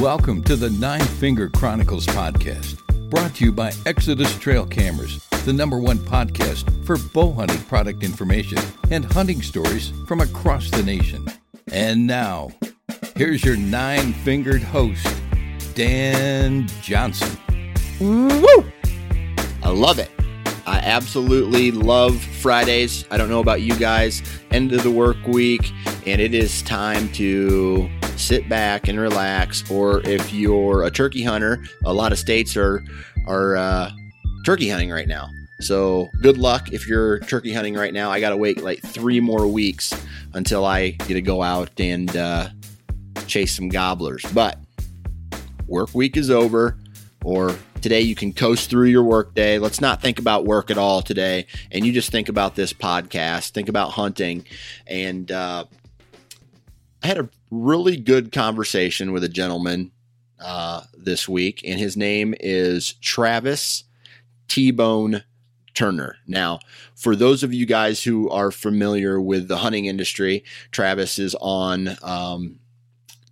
Welcome to the Nine Finger Chronicles podcast, brought to you by Exodus Trail Cameras, the number one podcast for bow hunting product information and hunting stories from across the nation. And now, here's your nine fingered host, Dan Johnson. Woo! I love it. I absolutely love Fridays. I don't know about you guys. End of the work week, and it is time to sit back and relax. Or if you're a turkey hunter, a lot of states are are uh, turkey hunting right now. So good luck if you're turkey hunting right now. I got to wait like three more weeks until I get to go out and uh, chase some gobblers. But work week is over, or today you can coast through your work day. Let's not think about work at all today, and you just think about this podcast, think about hunting, and uh, I had a really good conversation with a gentleman uh, this week, and his name is Travis T Bone Turner. Now, for those of you guys who are familiar with the hunting industry, Travis is on um,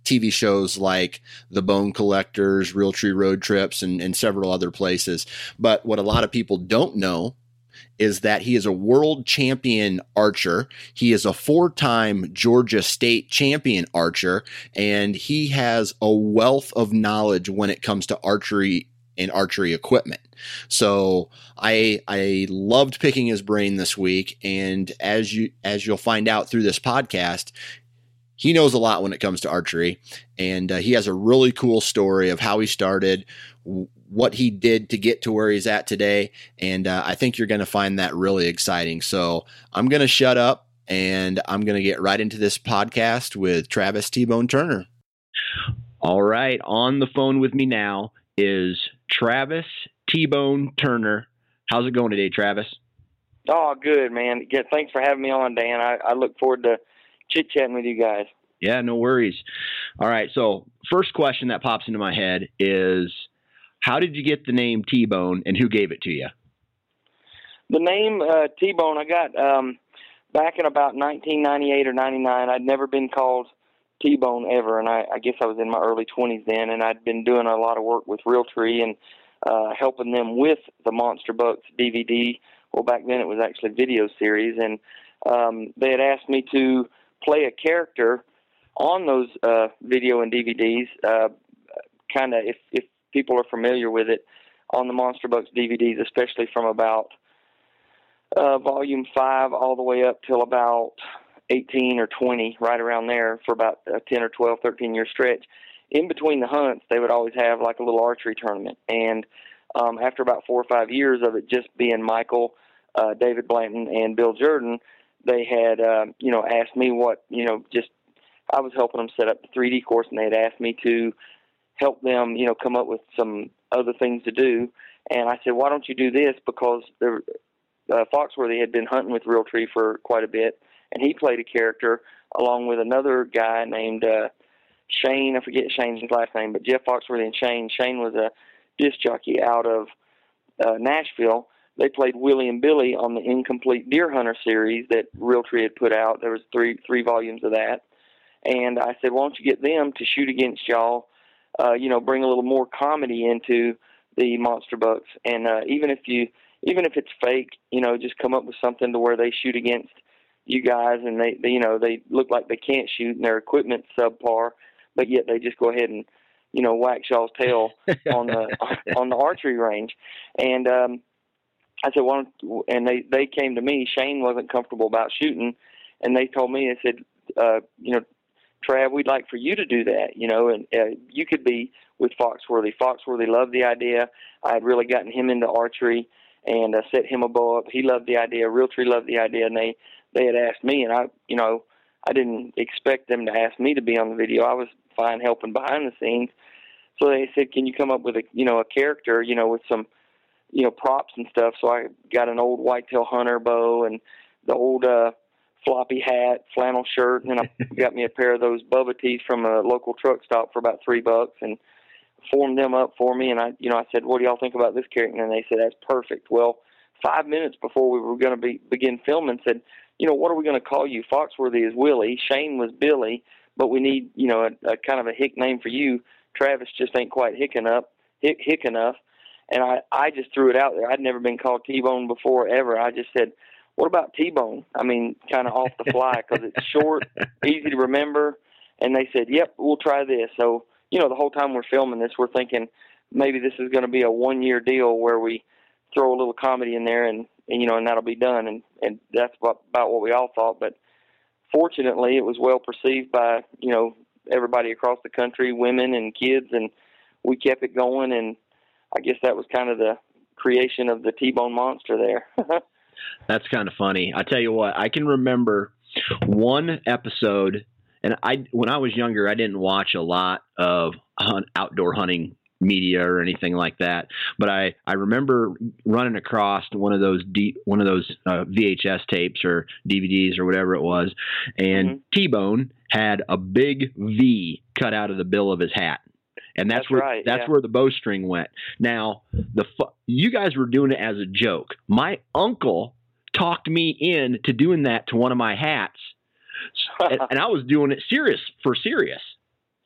TV shows like The Bone Collectors, Realtree Road Trips, and, and several other places. But what a lot of people don't know is that he is a world champion archer. He is a four time Georgia state champion archer, and he has a wealth of knowledge when it comes to archery and archery equipment. So I I loved picking his brain this week and as you as you'll find out through this podcast he knows a lot when it comes to archery and uh, he has a really cool story of how he started what he did to get to where he's at today. And uh, I think you're going to find that really exciting. So I'm going to shut up and I'm going to get right into this podcast with Travis T Bone Turner. All right. On the phone with me now is Travis T Bone Turner. How's it going today, Travis? Oh, good, man. Yeah, thanks for having me on, Dan. I, I look forward to chit chatting with you guys. Yeah, no worries. All right. So, first question that pops into my head is how did you get the name T Bone, and who gave it to you? The name uh, T Bone I got um, back in about 1998 or 99. I'd never been called T Bone ever, and I, I guess I was in my early 20s then, and I'd been doing a lot of work with Realtree and uh, helping them with the Monster Bucks DVD. Well, back then it was actually video series, and um, they had asked me to play a character on those uh, video and DVDs. Uh, kind of, if if people are familiar with it on the Monster Bucks DVDs, especially from about uh, volume five all the way up till about 18 or 20, right around there for about a 10 or 12, 13 year stretch. In between the hunts, they would always have like a little archery tournament. And um, after about four or five years of it just being Michael, uh, David Blanton, and Bill Jordan, they had, uh, you know, asked me what, you know, just I was helping them set up the 3D course, and they had asked me to help them, you know, come up with some other things to do. And I said, why don't you do this? Because there, uh, Foxworthy had been hunting with Realtree for quite a bit, and he played a character along with another guy named uh, Shane. I forget Shane's last name, but Jeff Foxworthy and Shane. Shane was a disc jockey out of uh, Nashville. They played Willie and Billy on the Incomplete Deer Hunter series that Realtree had put out. There was three three volumes of that, and I said, why don't you get them to shoot against y'all? Uh, you know, bring a little more comedy into the monster bucks. And uh, even if you, even if it's fake, you know, just come up with something to where they shoot against you guys, and they, they you know, they look like they can't shoot, and their equipment's subpar, but yet they just go ahead and, you know, whack y'all's tail on the on the archery range. And um, I said, well, and they they came to me. Shane wasn't comfortable about shooting, and they told me, they said, uh, you know, Trav, we'd like for you to do that, you know, and uh, you could be with Foxworthy. Foxworthy loved the idea. I had really gotten him into archery and uh, set him a bow up. He loved the idea. Realtree loved the idea, and they they had asked me, and I, you know, I didn't expect them to ask me to be on the video. I was fine helping behind the scenes. So they said, "Can you come up with a you know a character you know with some you know props and stuff?" So I got an old whitetail hunter bow and the old uh, floppy hat, flannel shirt, and then I got me a pair of those Bubba tees from a local truck stop for about three bucks and formed them up for me. And I you know I said, "What do y'all think about this character?" And they said, "That's perfect." Well, five minutes before we were going to be begin filming, said, "You know what are we going to call you?" Foxworthy is Willie, Shane was Billy, but we need you know a, a kind of a hick name for you. Travis just ain't quite hick enough, hick, hick enough. And I, I just threw it out there. I'd never been called T-Bone before ever. I just said, what about T-Bone? I mean, kind of off the fly because it's short, easy to remember. And they said, yep, we'll try this. So, you know, the whole time we're filming this, we're thinking maybe this is going to be a one-year deal where we throw a little comedy in there and, and you know, and that'll be done. And, and that's about, about what we all thought. But fortunately, it was well perceived by, you know, everybody across the country, women and kids, and we kept it going. And I guess that was kind of the creation of the T-bone monster there. That's kind of funny. I tell you what, I can remember one episode, and I when I was younger, I didn't watch a lot of hunt, outdoor hunting media or anything like that. But I, I remember running across one of those D, one of those uh, VHS tapes or DVDs or whatever it was, and mm-hmm. T Bone had a big V cut out of the bill of his hat. And that's, that's where right, that's yeah. where the bowstring went. Now the you guys were doing it as a joke. My uncle talked me in to doing that to one of my hats, and, and I was doing it serious for serious.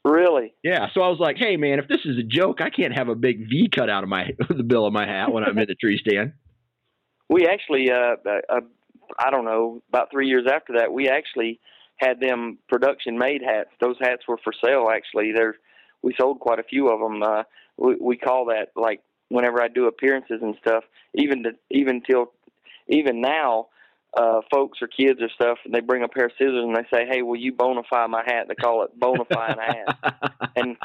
Really? Yeah. So I was like, "Hey, man, if this is a joke, I can't have a big V cut out of my the bill of my hat when I'm in the tree stand." We actually, uh, uh, I don't know, about three years after that, we actually had them production made hats. Those hats were for sale. Actually, there we sold quite a few of them. Uh, we, we call that like whenever I do appearances and stuff. Even to, even till even now, uh, folks or kids or stuff, and they bring a pair of scissors and they say, "Hey, will you bonify my hat?" They call it bonifying a hat, and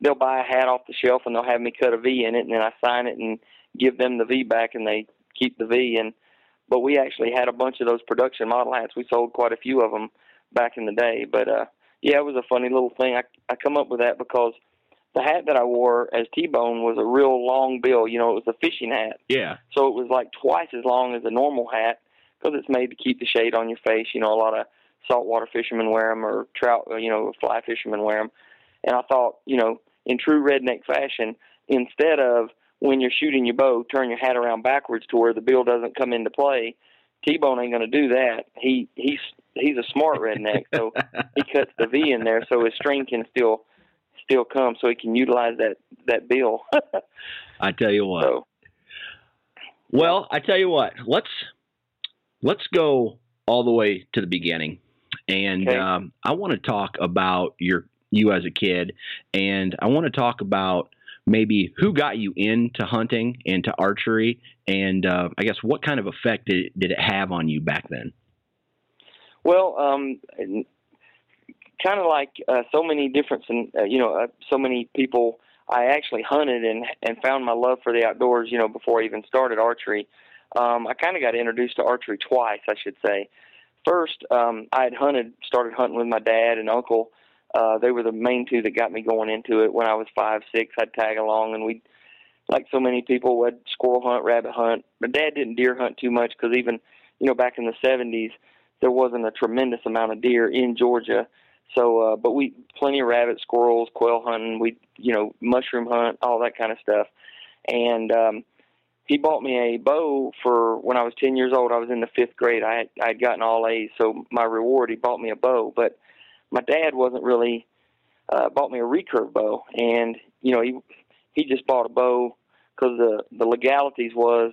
they'll buy a hat off the shelf and they'll have me cut a V in it, and then I sign it and give them the V back, and they keep the V. And but we actually had a bunch of those production model hats. We sold quite a few of them back in the day. But uh, yeah, it was a funny little thing. I I come up with that because the hat that I wore as T-Bone was a real long bill. You know, it was a fishing hat. Yeah. So it was like twice as long as a normal hat because it's made to keep the shade on your face. You know, a lot of saltwater fishermen wear them, or trout, uh, you know, fly fishermen wear them. And I thought, you know, in true redneck fashion, instead of when you're shooting your bow, turn your hat around backwards to where the bill doesn't come into play. T-Bone ain't going to do that. He he's he's a smart redneck, so he cuts the V in there so his string can still still come, so he can utilize that that bill. I tell you what. So, well, I tell you what. Let's let's go all the way to the beginning, and Okay. um, I want to talk about your you as a kid, and I want to talk about maybe who got you into hunting and to archery, and uh, I guess what kind of effect did it, did it have on you back then? Well, um, kind of like uh, so many different, uh, you know, uh, so many people. I actually hunted and and found my love for the outdoors. You know, before I even started archery, um, I kind of got introduced to archery twice, I should say. First, um, I had hunted, started hunting with my dad and uncle. Uh, they were the main two that got me going into it. When I was five, six, I'd tag along, and we, like so many people, would squirrel hunt, rabbit hunt. My dad didn't deer hunt too much because even, you know, back in the '70s, there wasn't a tremendous amount of deer in Georgia. So, uh, but we plenty of rabbits, squirrels, quail hunting. We, you know, mushroom hunt, all that kind of stuff. And um, he bought me a bow for when I was 10 years old. I was in the fifth grade. I had, I had gotten all A's, so my reward, he bought me a bow. But my dad wasn't really uh, bought me a recurve bow, and you know, he he just bought a bow because the the legalities was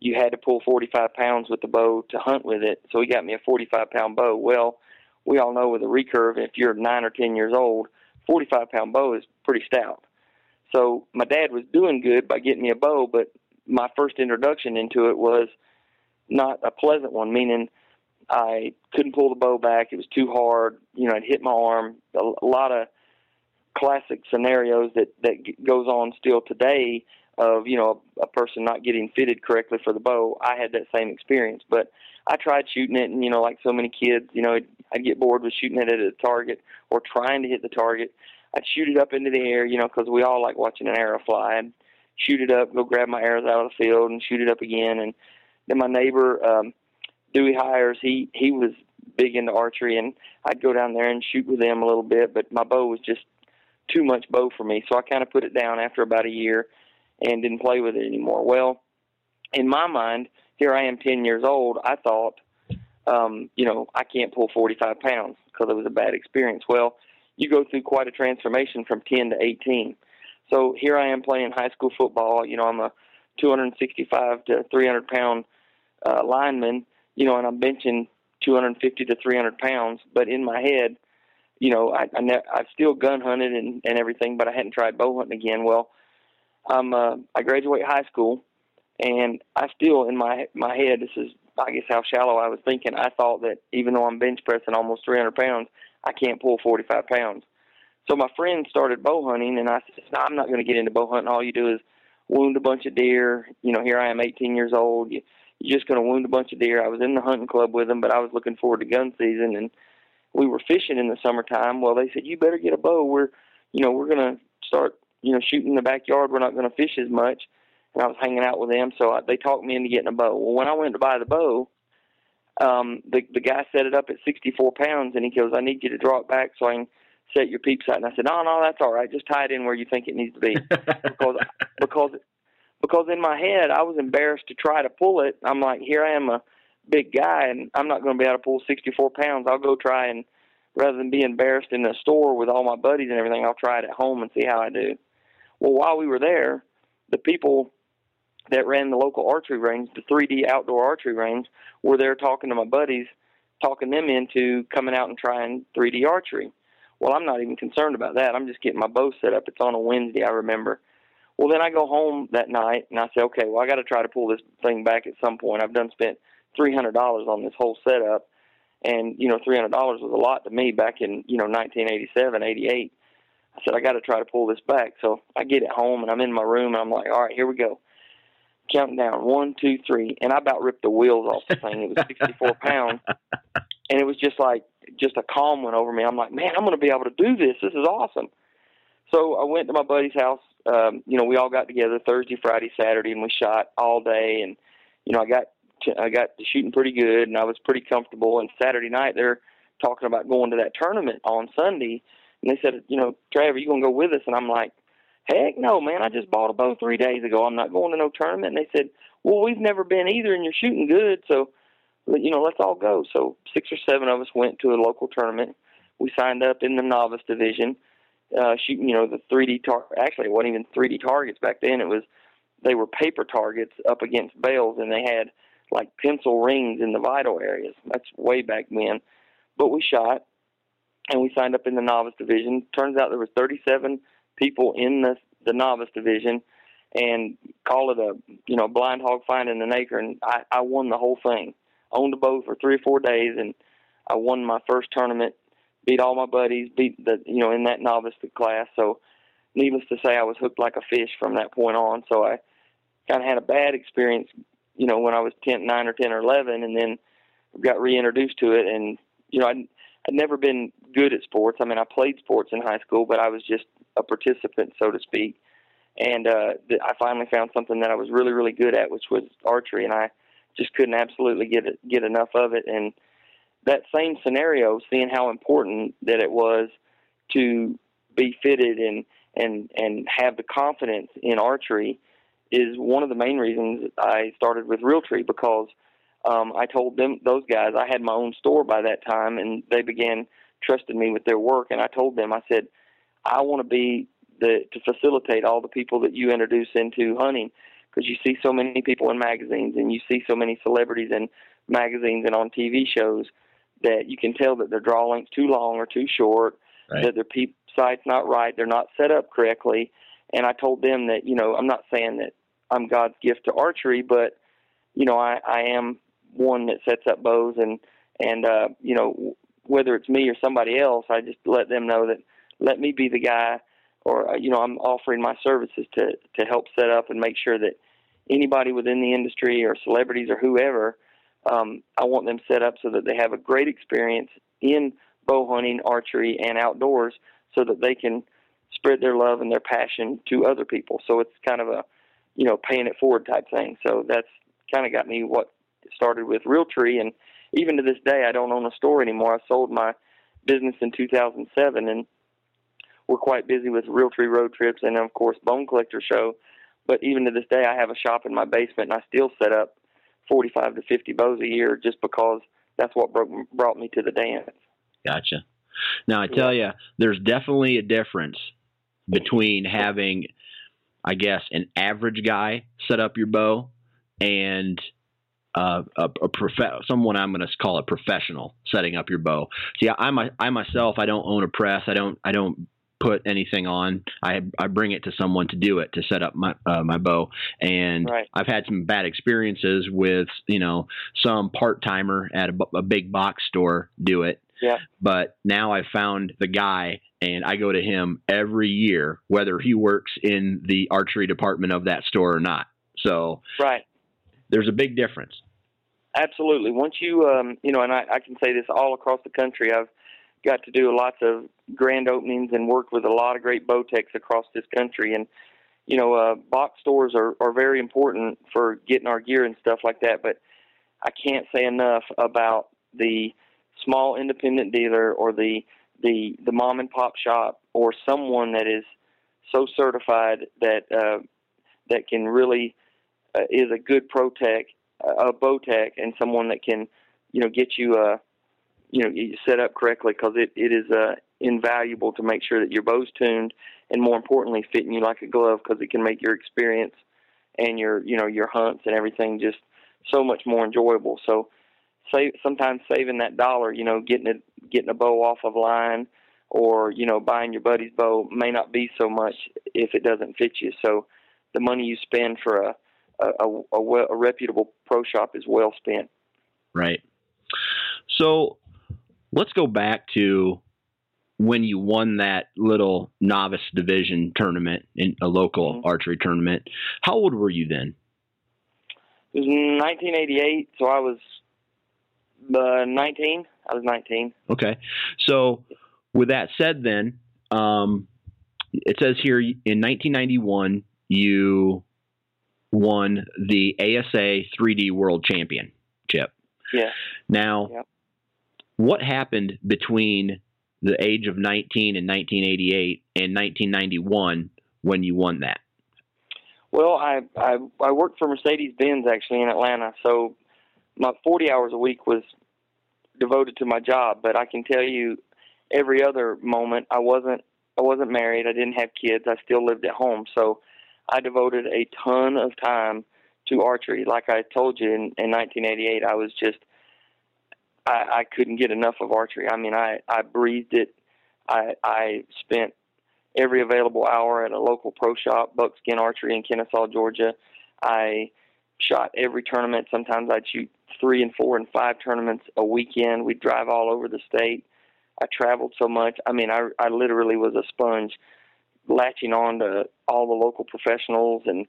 you had to pull 45 pounds with the bow to hunt with it. So he got me a 45 pound bow. Well, we all know with a recurve, if you're nine or 10 years old, 45 pound bow is pretty stout. So my dad was doing good by getting me a bow, but my first introduction into it was not a pleasant one, meaning I couldn't pull the bow back. It was too hard. You know, I'd hit my arm. A lot of classic scenarios that that goes on still today of you know a, a person not getting fitted correctly for the bow. I had that same experience, but I tried shooting it, and you know, like so many kids, you know, I'd, I'd get bored with shooting it at a target or trying to hit the target. I'd shoot it up into the air, you know, because we all like watching an arrow fly. I'd shoot it up, go grab my arrows out of the field, and shoot it up again. And then my neighbor um, Dewey Hires, he he was big into archery, and I'd go down there and shoot with them a little bit. But my bow was just too much bow for me, so I kind of put it down after about a year and didn't play with it anymore. Well, in my mind, here I am, ten years old. I thought, um, you know, I can't pull 45 pounds because it was a bad experience. Well, you go through quite a transformation from 10 to 18. So here I am playing high school football. You know, I'm a 265 to 300 pound uh, lineman. You know, and I'm benching 250 to 300 pounds. But in my head, you know, I, I ne- I've still gun hunted and, and everything, but I hadn't tried bow hunting again. Well, I'm uh, I graduate high school, and I still in my my head this is I guess how shallow I was thinking. I thought that even though I'm bench pressing almost 300 pounds, I can't pull 45 pounds. So my friend started bow hunting, and I said, no, I'm not going to get into bow hunting. All you do is wound a bunch of deer. You know, here I am, 18 years old. You, you're just going to wound a bunch of deer. I was in the hunting club with them, but I was looking forward to gun season, and we were fishing in the summertime. Well, they said you better get a bow. We're, you know, we're going to start, you know, shooting in the backyard. We're not going to fish as much. And I was hanging out with them, so I, they talked me into getting a bow. Well, when I went to buy the bow, um, the the guy set it up at 64 pounds, and he goes, "I need you to draw it back so I can set your peep sight." And I said, "No, no, that's all right. Just tie it in where you think it needs to be." because because because in my head I was embarrassed to try to pull it. I'm like, here I am a big guy, and I'm not going to be able to pull 64 pounds. I'll go try and rather than be embarrassed in the store with all my buddies and everything, I'll try it at home and see how I do. Well, while we were there, the people that ran the local archery range, the 3D outdoor archery range, were there talking to my buddies, talking them into coming out and trying 3D archery. Well, I'm not even concerned about that. I'm just getting my bow set up. It's on a Wednesday, I remember. Well, then I go home that night and I say, okay, well, I got to try to pull this thing back at some point. I've done spent three hundred dollars on this whole setup, and you know, three hundred dollars was a lot to me back in you know 1987, 88. I said I got to try to pull this back. So I get it home and I'm in my room and I'm like, all right, here we go counting down one, two, three, and I about ripped the wheels off the thing. It was 64 pounds, and it was just like just a calm went over me. I'm like, man, I'm going to be able to do this. This is awesome. So I went to my buddy's house. Um, you know, we all got together Thursday, Friday, Saturday, and we shot all day. And you know, I got to, I got to shooting pretty good, and I was pretty comfortable. And Saturday night, they're talking about going to that tournament on Sunday, and they said, you know, Trevor, you gonna go with us? And I'm like, Heck no, man. I just bought a bow three days ago. I'm not going to no tournament. And they said, well, we've never been either, and you're shooting good, so you know, let's all go. So six or seven of us went to a local tournament. We signed up in the novice division, uh, shooting, you know, the 3D tar. Actually, it wasn't even 3D targets back then. It was they were paper targets up against bales, and they had like pencil rings in the vital areas. That's way back then. But we shot, and we signed up in the novice division. Turns out there was 37 people in the the novice division and call it a you know blind hog finding an acre and I, I won the whole thing. Owned a boat for three or four days and I won my first tournament, beat all my buddies, beat the you know in that novice class. So needless to say I was hooked like a fish from that point on. So I kind of had a bad experience, you know, when I was 10, 9 or 10 or 11 and then got reintroduced to it and you know I I'd never been good at sports. I mean, I played sports in high school, but I was just a participant, so to speak. And uh, I finally found something that I was really, really good at, which was archery, and I just couldn't absolutely get it, get enough of it. And that same scenario, seeing how important that it was to be fitted and and and have the confidence in archery, is one of the main reasons I started with Realtree because um, I told them those guys I had my own store by that time, and they began trusting me with their work. And I told them, I said, I want to be the to facilitate all the people that you introduce into hunting, because you see so many people in magazines, and you see so many celebrities in magazines and on TV shows that you can tell that their draw length's too long or too short, right. that their peep sight's not right, they're not set up correctly. And I told them that you know I'm not saying that I'm God's gift to archery, but you know I, I am one that sets up bows and and uh, you know whether it's me or somebody else, I just let them know that let me be the guy, or uh, you know I'm offering my services to to help set up and make sure that anybody within the industry or celebrities or whoever, um, I want them set up so that they have a great experience in bow hunting, archery, and outdoors, so that they can spread their love and their passion to other people. So it's kind of a, you know, paying it forward type thing. So that's kind of got me what started with Realtree, and even to this day, I don't own a store anymore. I sold my business in 2007, and we're quite busy with Realtree road trips and of course Bone Collector Show. But even to this day, I have a shop in my basement, and I still set up 45 to 50 bows a year just because that's what brought me to the dance. Gotcha. Now I tell you, there's definitely a difference between having, I guess, an average guy set up your bow and uh, a, a prof- someone I'm going to call a professional setting up your bow. See, I, I, I myself, I don't own a press. I don't, I don't put anything on. I I bring it to someone to do it to set up my uh, my bow, and right. I've had some bad experiences with you know some part timer at a, a, big box store do it. Yeah. But now I've found the guy, and I go to him every year, whether he works in the archery department of that store or not. So right there's a big difference. Absolutely. Once you, um, you know, and I, I can say this all across the country. I've got to do lots of grand openings and worked with a lot of great bowtechs across this country. And you know, uh, box stores are are very important for getting our gear and stuff like that. But I can't say enough about the small independent dealer or the the the mom and pop shop or someone that is so certified that uh, that can really uh, is a good pro tech, a bow tech, and someone that can, you know, get you, uh, you know, set up correctly because it, it is uh, invaluable to make sure that your bow's tuned and more importantly fitting you like a glove because it can make your experience and your, you know, your hunts and everything just so much more enjoyable. So, save sometimes saving that dollar, you know, getting it, getting a bow off of line or you know buying your buddy's bow may not be so much if it doesn't fit you. So the money you spend for a a, a, a reputable pro shop is well spent. Right. So let's go back to when you won that little novice division tournament in a local mm-hmm. archery tournament. How old were you then? It was 1988, so I was uh, 19. I was 19. Okay. So, with that said, then, um, it says here in 1991, you won the ASA 3D World Championship. Yeah. Now, yep. what happened between the age of 19 and 1988 and 1991 when you won that? Well, I I, I worked for Mercedes Benz actually in Atlanta, so my 40 hours a week was devoted to my job. But I can tell you, every other moment I wasn't I wasn't married. I didn't have kids. I still lived at home, so I devoted a ton of time to archery. Like I told you in, in 1988, I was just I, I couldn't get enough of archery. I mean, I I breathed it. I I spent every available hour at a local pro shop, Buckskin Archery in Kennesaw, Georgia. I shot every tournament. Sometimes I'd shoot three and four and five tournaments a weekend. We'd drive all over the state. I traveled so much. I mean, I I literally was a sponge latching on to all the local professionals and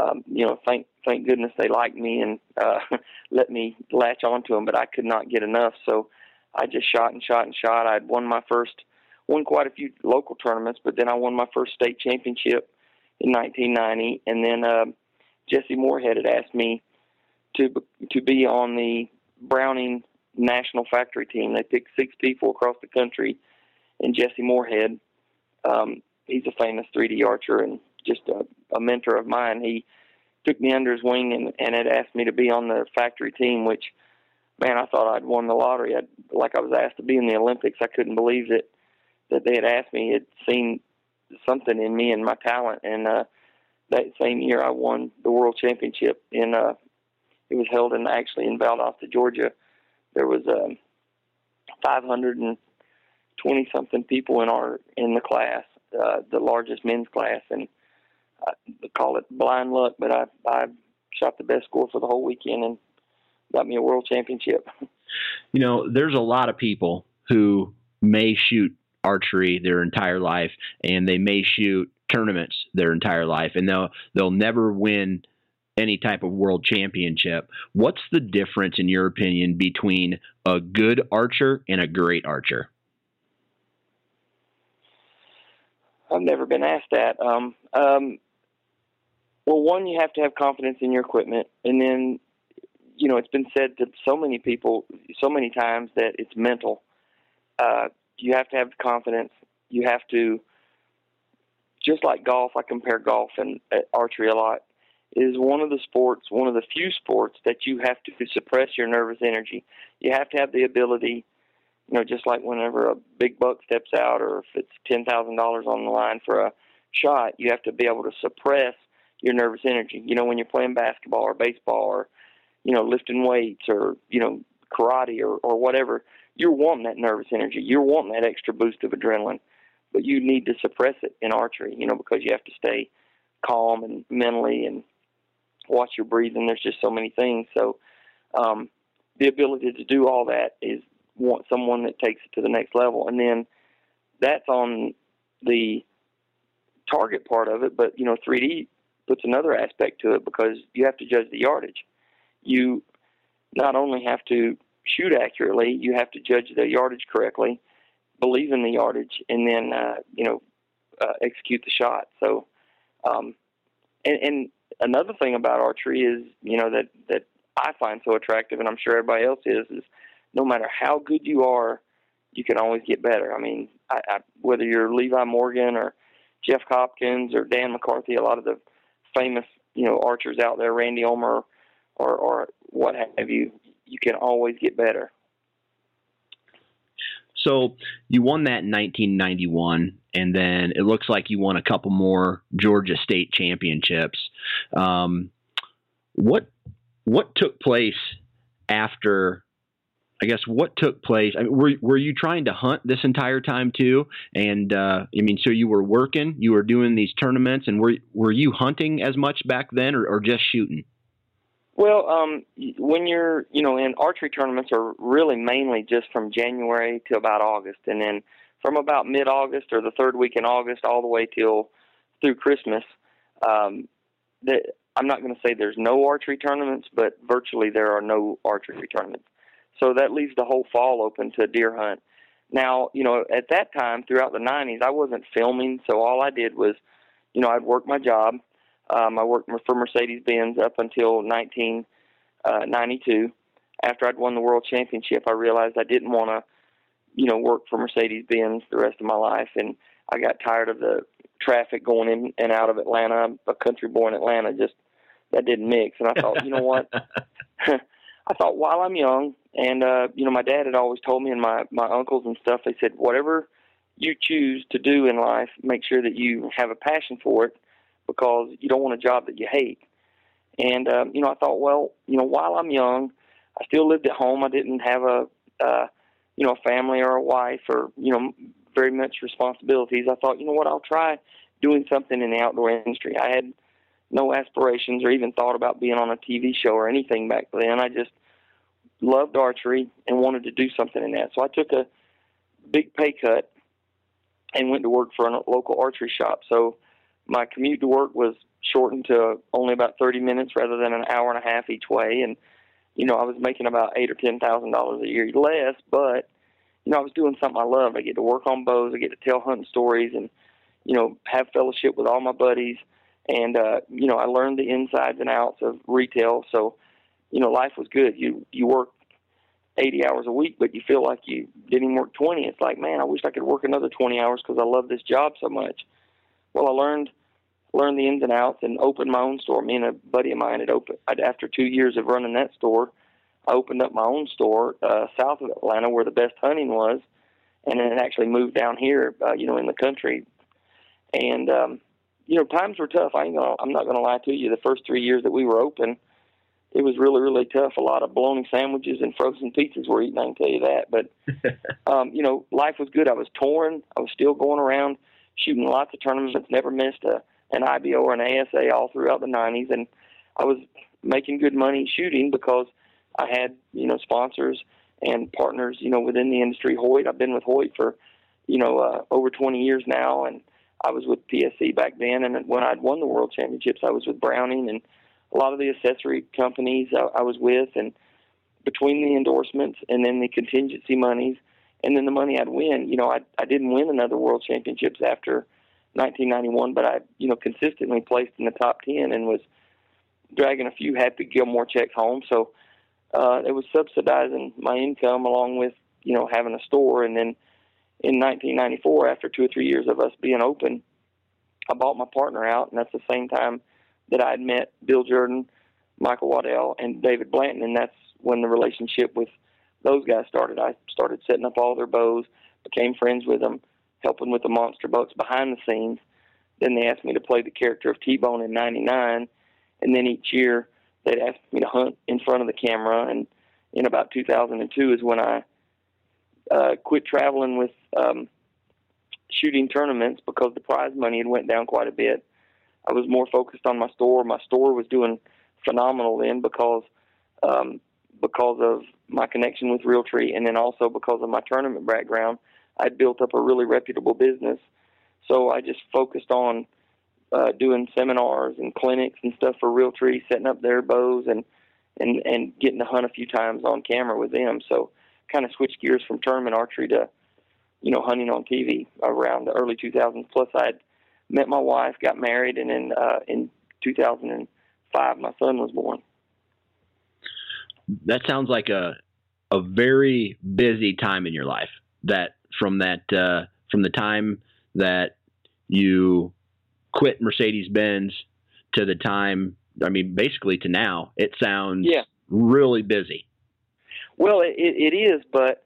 um, you know thank thank goodness they liked me and uh, let me latch on to them but I could not get enough. So I just shot and shot and shot. I'd won my first won quite a few local tournaments but then I won my first state championship in 1990 and then uh, Jesse Moorhead had asked me to to be on the Browning national factory team. They picked six people across the country and Jesse Moorhead. Um, he's a famous 3D archer and just a, a mentor of mine. He took me under his wing and, and had asked me to be on the factory team, which, man, I thought I'd won the lottery. I'd, like I was asked to be in the Olympics. I couldn't believe that that they had asked me. It seen something in me and my talent, and uh, that same year I won the world championship. In uh, it was held in actually in Valdosta, Georgia. There was um, 520 something people in our in the class, uh, the largest men's class, and I call it blind luck, but I I shot the best score for the whole weekend and got me a world championship. You know, there's a lot of people who may shoot archery their entire life, and they may shoot tournaments their entire life, and they'll they'll never win any type of world championship. What's the difference, in your opinion, between a good archer and a great archer? I've never been asked that. Um, um, well, one, you have to have confidence in your equipment, and then, you know, it's been said to so many people so many times that it's mental. Uh, you have to have confidence. You have to, just like golf. I compare golf and uh, archery a lot. Is one of the sports, one of the few sports that you have to suppress your nervous energy. You have to have the ability you know, just like whenever a big buck steps out or if it's ten thousand dollars on the line for a shot, you have to be able to suppress your nervous energy. You know, when you're playing basketball or baseball or, you know, lifting weights or, you know, karate or, or whatever, you're wanting that nervous energy. You're wanting that extra boost of adrenaline. But you need to suppress it in archery, you know, because you have to stay calm and mentally and watch your breathing. There's just so many things. So um, the ability to do all that is want someone that takes it to the next level. And then that's on the target part of it, but you know, 3D puts another aspect to it because you have to judge the yardage. You not only have to shoot accurately, you have to judge the yardage correctly, believe in the yardage, and then uh, you know uh, execute the shot. So, um, and, and another thing about archery is you know that that I find so attractive, and I'm sure everybody else is, is no matter how good you are, you can always get better. I mean, I, I, whether you're Levi Morgan or Jeff Hopkins or Dan McCarthy, a lot of the famous you know archers out there, Randy Ulmer or or what have you, you can always get better. So you won that in 1991, and then it looks like you won a couple more Georgia state championships. Um, what what took place after I guess what took place. I mean, were were you trying to hunt this entire time too? And uh, I mean, so you were working, you were doing these tournaments, and were were you hunting as much back then, or, or just shooting? Well, um, when you're, you know, in archery tournaments are really mainly just from January to about August, and then from about mid-August or the third week in August all the way till through Christmas. Um, that I'm not going to say there's no archery tournaments, but virtually there are no archery tournaments. So that leaves the whole fall open to deer hunt. Now, you know, at that time throughout the 90s, I wasn't filming, so all I did was, you know, I'd work my job. Um, I worked for Mercedes Benz up until 1992. Uh, After I'd won the world championship, I realized I didn't want to, you know, work for Mercedes Benz the rest of my life, and I got tired of the traffic going in and out of Atlanta. I'm a country boy in Atlanta, just that didn't mix. And I thought, you know what? I thought while I'm young, and uh, you know, my dad had always told me, and my my uncles and stuff, they said, whatever you choose to do in life, make sure that you have a passion for it, because you don't want a job that you hate. And um, you know, I thought, well, you know, while I'm young, I still lived at home. I didn't have a, uh, you know, a family or a wife or you know, very much responsibilities. I thought, you know what, I'll try doing something in the outdoor industry. I had no aspirations or even thought about being on a TV show or anything back then. I just loved archery and wanted to do something in that. So I took a big pay cut and went to work for a local archery shop. So my commute to work was shortened to only about 30 minutes rather than an hour and a half each way. And, you know, I was making about eight or $10,000 a year less, but, you know, I was doing something I love. I get to work on bows. I get to tell hunting stories and, you know, have fellowship with all my buddies. And, uh, you know, I learned the insides and outs of retail. So, you know, life was good. You you work 80 hours a week, but you feel like you didn't work 20. It's like, man, I wish I could work another 20 hours because I love this job so much. Well, I learned learned the ins and outs and opened my own store. Me and a buddy of mine had opened I'd, after two years of running that store. I opened up my own store uh, south of Atlanta where the best hunting was, and then actually moved down here, uh, you know, in the country. And um, you know, times were tough. I ain't gonna, I'm not gonna lie to you. The first three years that we were open, it was really really tough. A lot of bologna sandwiches and frozen pizzas were eaten. I can tell you that. But um, you know, life was good. I was touring. I was still going around shooting lots of tournaments. Never missed a an IBO or an ASA all throughout the '90s, and I was making good money shooting because I had you know sponsors and partners you know within the industry. Hoyt, I've been with Hoyt for you know uh, over 20 years now, and I was with PSE back then. And when I'd won the World Championships, I was with Browning and a lot of the accessory companies I, I was with, and between the endorsements and then the contingency monies and then the money I'd win, you know, I I didn't win another World Championships after 1991, but I, you know, consistently placed in the top 10 and was dragging a few Happy Gilmore checks home. So uh, it was subsidizing my income along with, you know, having a store. And then in 1994, after two or three years of us being open, I bought my partner out, and that's the same time that I had met Bill Jordan, Michael Waddell, and David Blanton, and that's when the relationship with those guys started. I started setting up all their bows, became friends with them, helping with the monster boats behind the scenes. Then they asked me to play the character of T-Bone in '99, and then each year they'd ask me to hunt in front of the camera. And in about 2002 is when I uh, quit traveling with um, shooting tournaments because the prize money had went down quite a bit. I was more focused on my store. My store was doing phenomenal then because um, because of my connection with Realtree, and then also because of my tournament background. I'd built up a really reputable business, so I just focused on uh, doing seminars and clinics and stuff for Realtree, setting up their bows and and and getting to hunt a few times on camera with them. So kind of switched gears from tournament archery to you know hunting on TV around the early 2000s. Plus, I'd met my wife, got married, and then uh, in 2005 my son was born. That sounds like a a very busy time in your life. That from that uh, from the time that you quit Mercedes Benz to the time, I mean, basically to now, it sounds yeah. really busy. Well, it, it is, but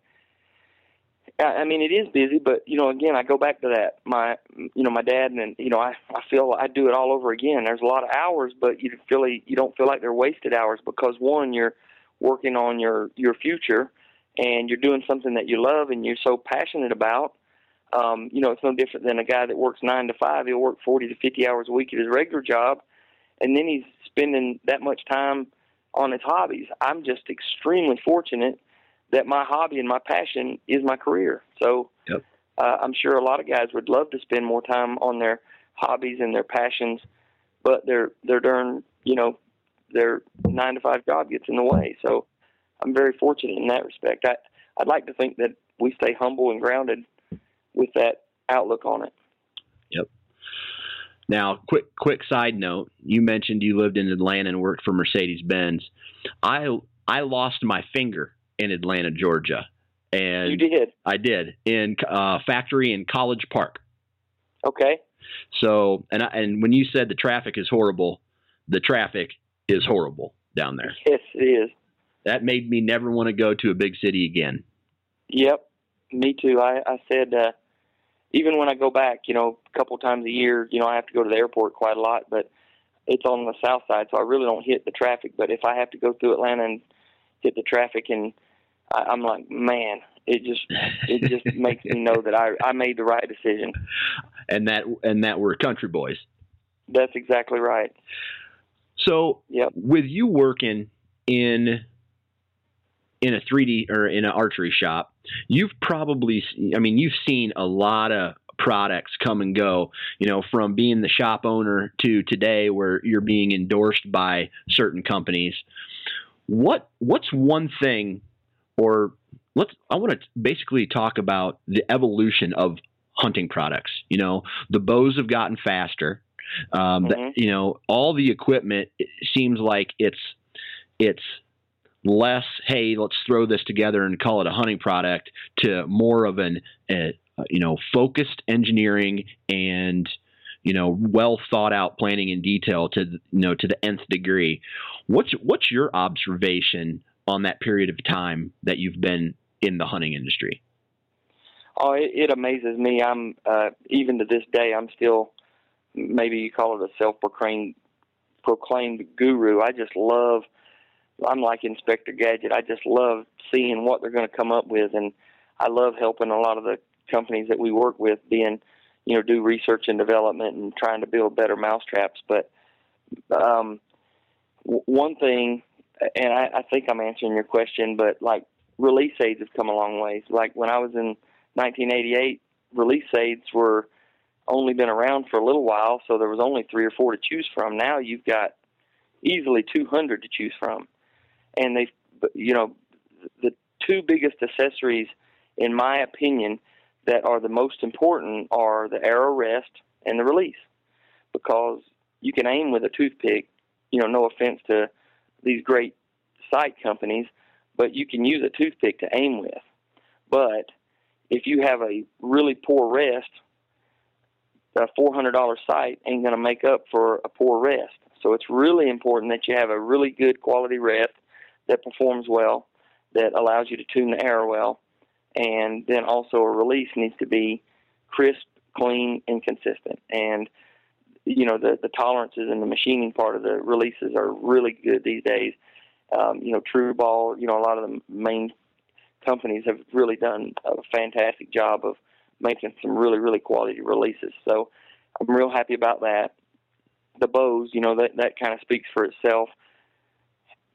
I mean, it is busy. But you know, again, I go back to that. My, you know, my dad, and you know, I I feel I do it all over again. There's a lot of hours, but you feel you don't feel like they're wasted hours because one, you're working on your your future, and you're doing something that you love and you're so passionate about um, you know, it's no different than a guy that works nine to five. He'll work 40 to 50 hours a week at his regular job, and then he's spending that much time on his hobbies. I'm just extremely fortunate that my hobby and my passion is my career. So yep. uh, I'm sure a lot of guys would love to spend more time on their hobbies and their passions, but their their darn you know their nine to five job gets in the way. So I'm very fortunate in that respect. I I'd like to think that we stay humble and grounded with that outlook on it. Yep. Now, quick quick side note: you mentioned you lived in Atlanta and worked for Mercedes Benz. I I lost my finger in Atlanta, Georgia, and you did. I did in uh, factory in College Park. Okay. So, and I, and when you said the traffic is horrible, the traffic is horrible down there. Yes, it is. That made me never want to go to a big city again. Yep, me too. I, I said uh, even when I go back, you know, a couple times a year, you know, I have to go to the airport quite a lot, but it's on the south side, so I really don't hit the traffic. But if I have to go through Atlanta and hit the traffic, and I, I'm like, man, it just it just makes me know that I I made the right decision. And that and that we're country boys. That's exactly right. So, yep. with you working in in a 3D or in an archery shop, you've probably, I mean, you've seen a lot of products come and go, you know, from being the shop owner to today where you're being endorsed by certain companies. What what's one thing or let's I want to basically talk about the evolution of hunting products. You know, the bows have gotten faster. Um, mm-hmm. the, you know, all the equipment seems like it's it's less hey let's throw this together and call it a hunting product to more of an a, you know focused engineering and you know well thought out planning in detail to you know to the nth degree what's what's your observation on that period of time that you've been in the hunting industry oh it, it amazes me i'm uh, even to this day i'm still maybe you call it a self proclaimed proclaimed guru i just love I'm like Inspector Gadget. I just love seeing what they're going to come up with, and I love helping a lot of the companies that we work with being, you know, do research and development and trying to build better mousetraps. But um, w- one thing, and I, I think I'm answering your question, but like release aids have come a long ways. Like when I was in 1988, release aids were only been around for a little while, so there was only three or four to choose from. Now you've got easily 200 to choose from and they've you know, the two biggest accessories, in my opinion, that are the most important are the arrow rest and the release because you can aim with a toothpick. You know, no offense to these great sight companies, but you can use a toothpick to aim with. But if you have a really poor rest, a $400 sight ain't going to make up for a poor rest. So it's really important that you have a really good quality rest that performs well, that allows you to tune the arrow well, and then also a release needs to be crisp, clean, and consistent. And you know the the tolerances and the machining part of the releases are really good these days. Um, you know, Tru-Ball, you know, a lot of the main companies have really done a fantastic job of making some really really quality releases. So I'm real happy about that. The bows, you know, that that kind of speaks for itself.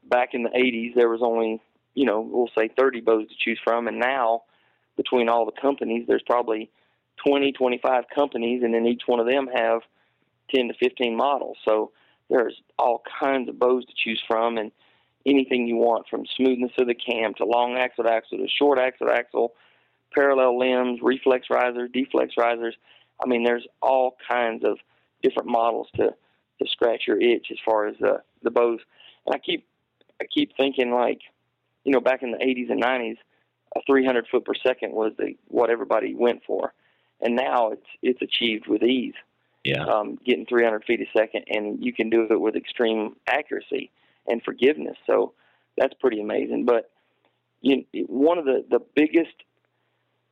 Back in the 80s, there was only you know, we'll say 30 bows to choose from, and now between all the companies, there's probably 20, 25 companies, and then each one of them have 10 to 15 models. So there's all kinds of bows to choose from, and anything you want from smoothness of the cam to long axle axle to short axle axle, parallel limbs, reflex risers, deflex risers. I mean, there's all kinds of different models to to scratch your itch as far as the the bows. And I keep I keep thinking like, you know, back in the 80s and 90s, a 300 foot per second was the what everybody went for, and now it's it's achieved with ease. Yeah. Um, getting 300 feet a second, and you can do it with extreme accuracy and forgiveness. So that's pretty amazing. But you, one of the the biggest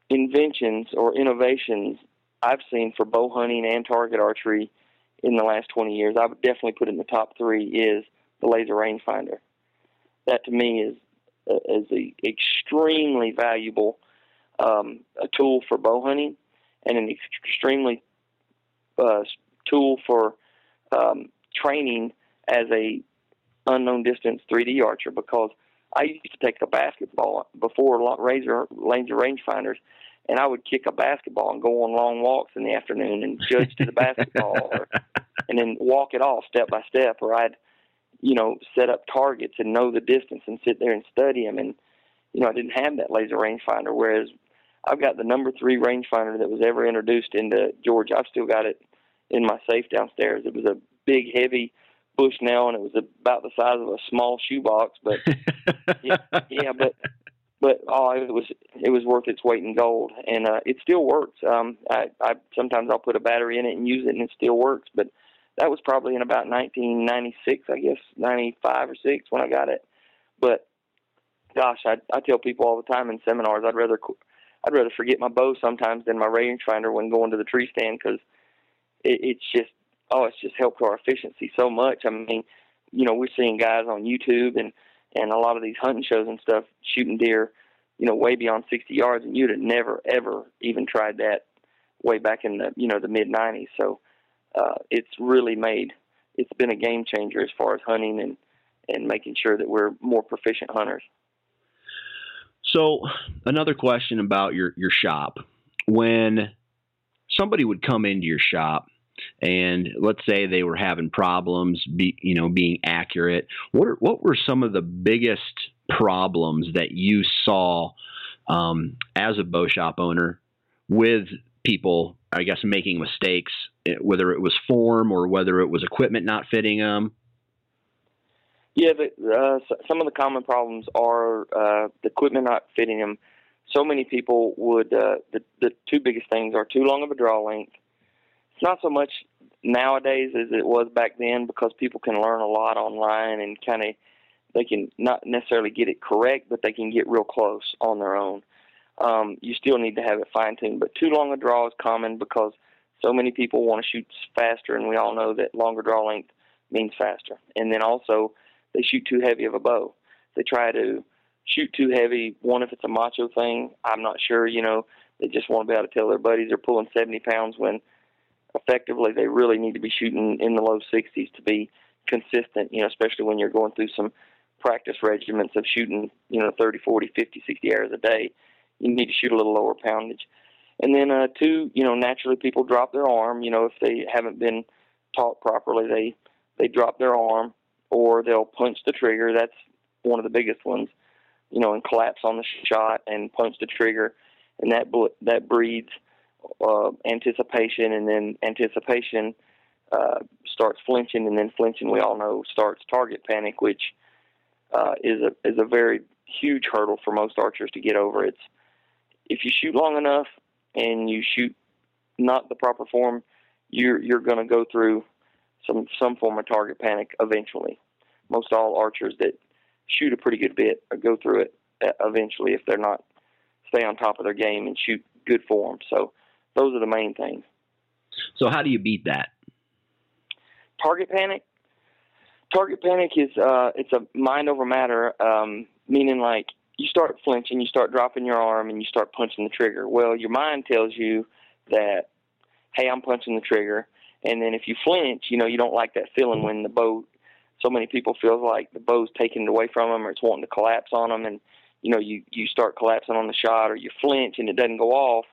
inventions or innovations I've seen for bow hunting and target archery in the last 20 years, I would definitely put in the top three is the laser rangefinder. That to me is is a extremely valuable um, a tool for bow hunting and an extremely uh, tool for um, training as a unknown distance 3D archer because I used to take a basketball before laser laser rangefinders, and I would kick a basketball and go on long walks in the afternoon and judge to the basketball, or, and then walk it off step by step. Or I'd, you know, set up targets and know the distance and sit there and study them. And you know, I didn't have that laser rangefinder. Whereas I've got the number three rangefinder that was ever introduced into Georgia. I've still got it in my safe downstairs. It was a big, heavy Bushnell, and it was about the size of a small shoebox. But yeah, yeah, but but oh, it was it was worth its weight in gold, and uh, it still works. Um, I, I sometimes I'll put a battery in it and use it, and it still works. But that was probably in about 1996, I guess, 95 or six when I got it. But gosh, I I tell people all the time in seminars, I'd rather I'd rather forget my bow sometimes than my rangefinder when going to the tree stand because it, it's just oh, it's just helped our efficiency so much. I mean, you know, we're seeing guys on YouTube and and a lot of these hunting shows and stuff shooting deer, you know, way beyond 60 yards, and you'd have never ever even tried that way back in the you know the mid 90s. So uh, it's really made it's been a game changer as far as hunting and and making sure that we're more proficient hunters. So another question about your your shop when somebody would come into your shop and let's say they were having problems be, you know being accurate. What what were some of the biggest problems that you saw um, as a bow shop owner with people i guess making mistakes eh, whether it was form or whether it was equipment not fitting them yeah the, uh, some of the common problems are uh, the equipment not fitting them so many people would uh, the, the two biggest things are too long of a draw length it's not so much nowadays as it was back then because people can learn a lot online and kind of they can not necessarily get it correct, but they can get real close on their own. Um, you still need to have it fine tuned, but too long a draw is common because so many people want to shoot faster, and we all know that longer draw length means faster. And then also, they shoot too heavy of a bow. They try to shoot too heavy. One, if it's a macho thing, I'm not sure. You know, they just want to be able to tell their buddies they're pulling 70 pounds when effectively, they really need to be shooting in the low 60s to be consistent, you know, especially when you're going through some practice regiments of shooting, you know, 30, 40, 50, 60 arrows a day. You need to shoot a little lower poundage. And then, uh, two, you know, naturally people drop their arm. You know, if they haven't been taught properly, they they drop their arm or they'll punch the trigger. That's one of the biggest ones. You know, and collapse on the shot and punch the trigger, and that that breeds uh, anticipation, and then anticipation uh, starts flinching, and then flinching, we all know, starts target panic, which uh, is a is a very huge hurdle for most archers to get over. It's if you shoot long enough and you shoot not the proper form, you're you're going to go through some some form of target panic eventually. Most all archers that shoot a pretty good bit go through it uh, eventually if they're not stay on top of their game and shoot good form. So those are the main things. So how do you beat that? Target panic. Target panic is uh, it's a mind over matter, um, meaning like you start flinching, you start dropping your arm, and you start punching the trigger. Well, your mind tells you that, hey, I'm punching the trigger, and then if you flinch, you know you don't like that feeling when the bow. So many people feel like the bow's taking it away from them, or it's wanting to collapse on them, and you know you you start collapsing on the shot, or you flinch and it doesn't go off.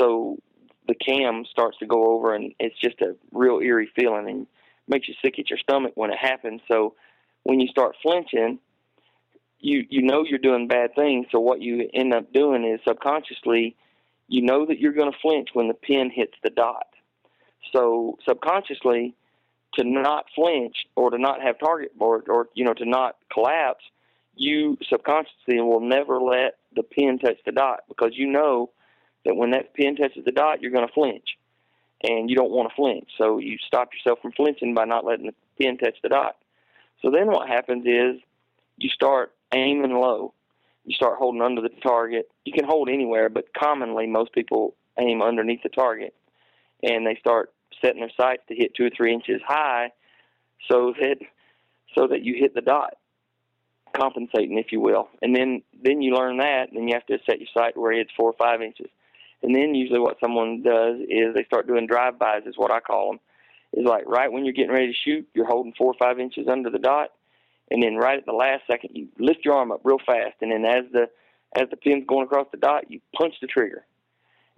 So the cam starts to go over, and it's just a real eerie feeling, and makes you sick at your stomach when it happens. So when you start flinching, you you know you're doing bad things. So what you end up doing is subconsciously, you know that you're going to flinch when the pin hits the dot. So subconsciously, to not flinch or to not have target or or you know to not collapse, you subconsciously will never let the pin touch the dot because you know that when that pin touches the dot, you're going to flinch and you don't want to flinch. So you stop yourself from flinching by not letting the pin touch the dot. So then what happens is you start aiming low. You start holding under the target. You can hold anywhere, but commonly most people aim underneath the target, and they start setting their sights to hit two or three inches high, so that so that you hit the dot, compensating, if you will. And then then you learn that, and then you have to set your sight where it's four or five inches. And then usually what someone does is they start doing drive-bys, is what I call them. Is like right when you're getting ready to shoot, you're holding four or five inches under the dot, and then right at the last second, you lift your arm up real fast, and then as the as the pin's going across the dot, you punch the trigger.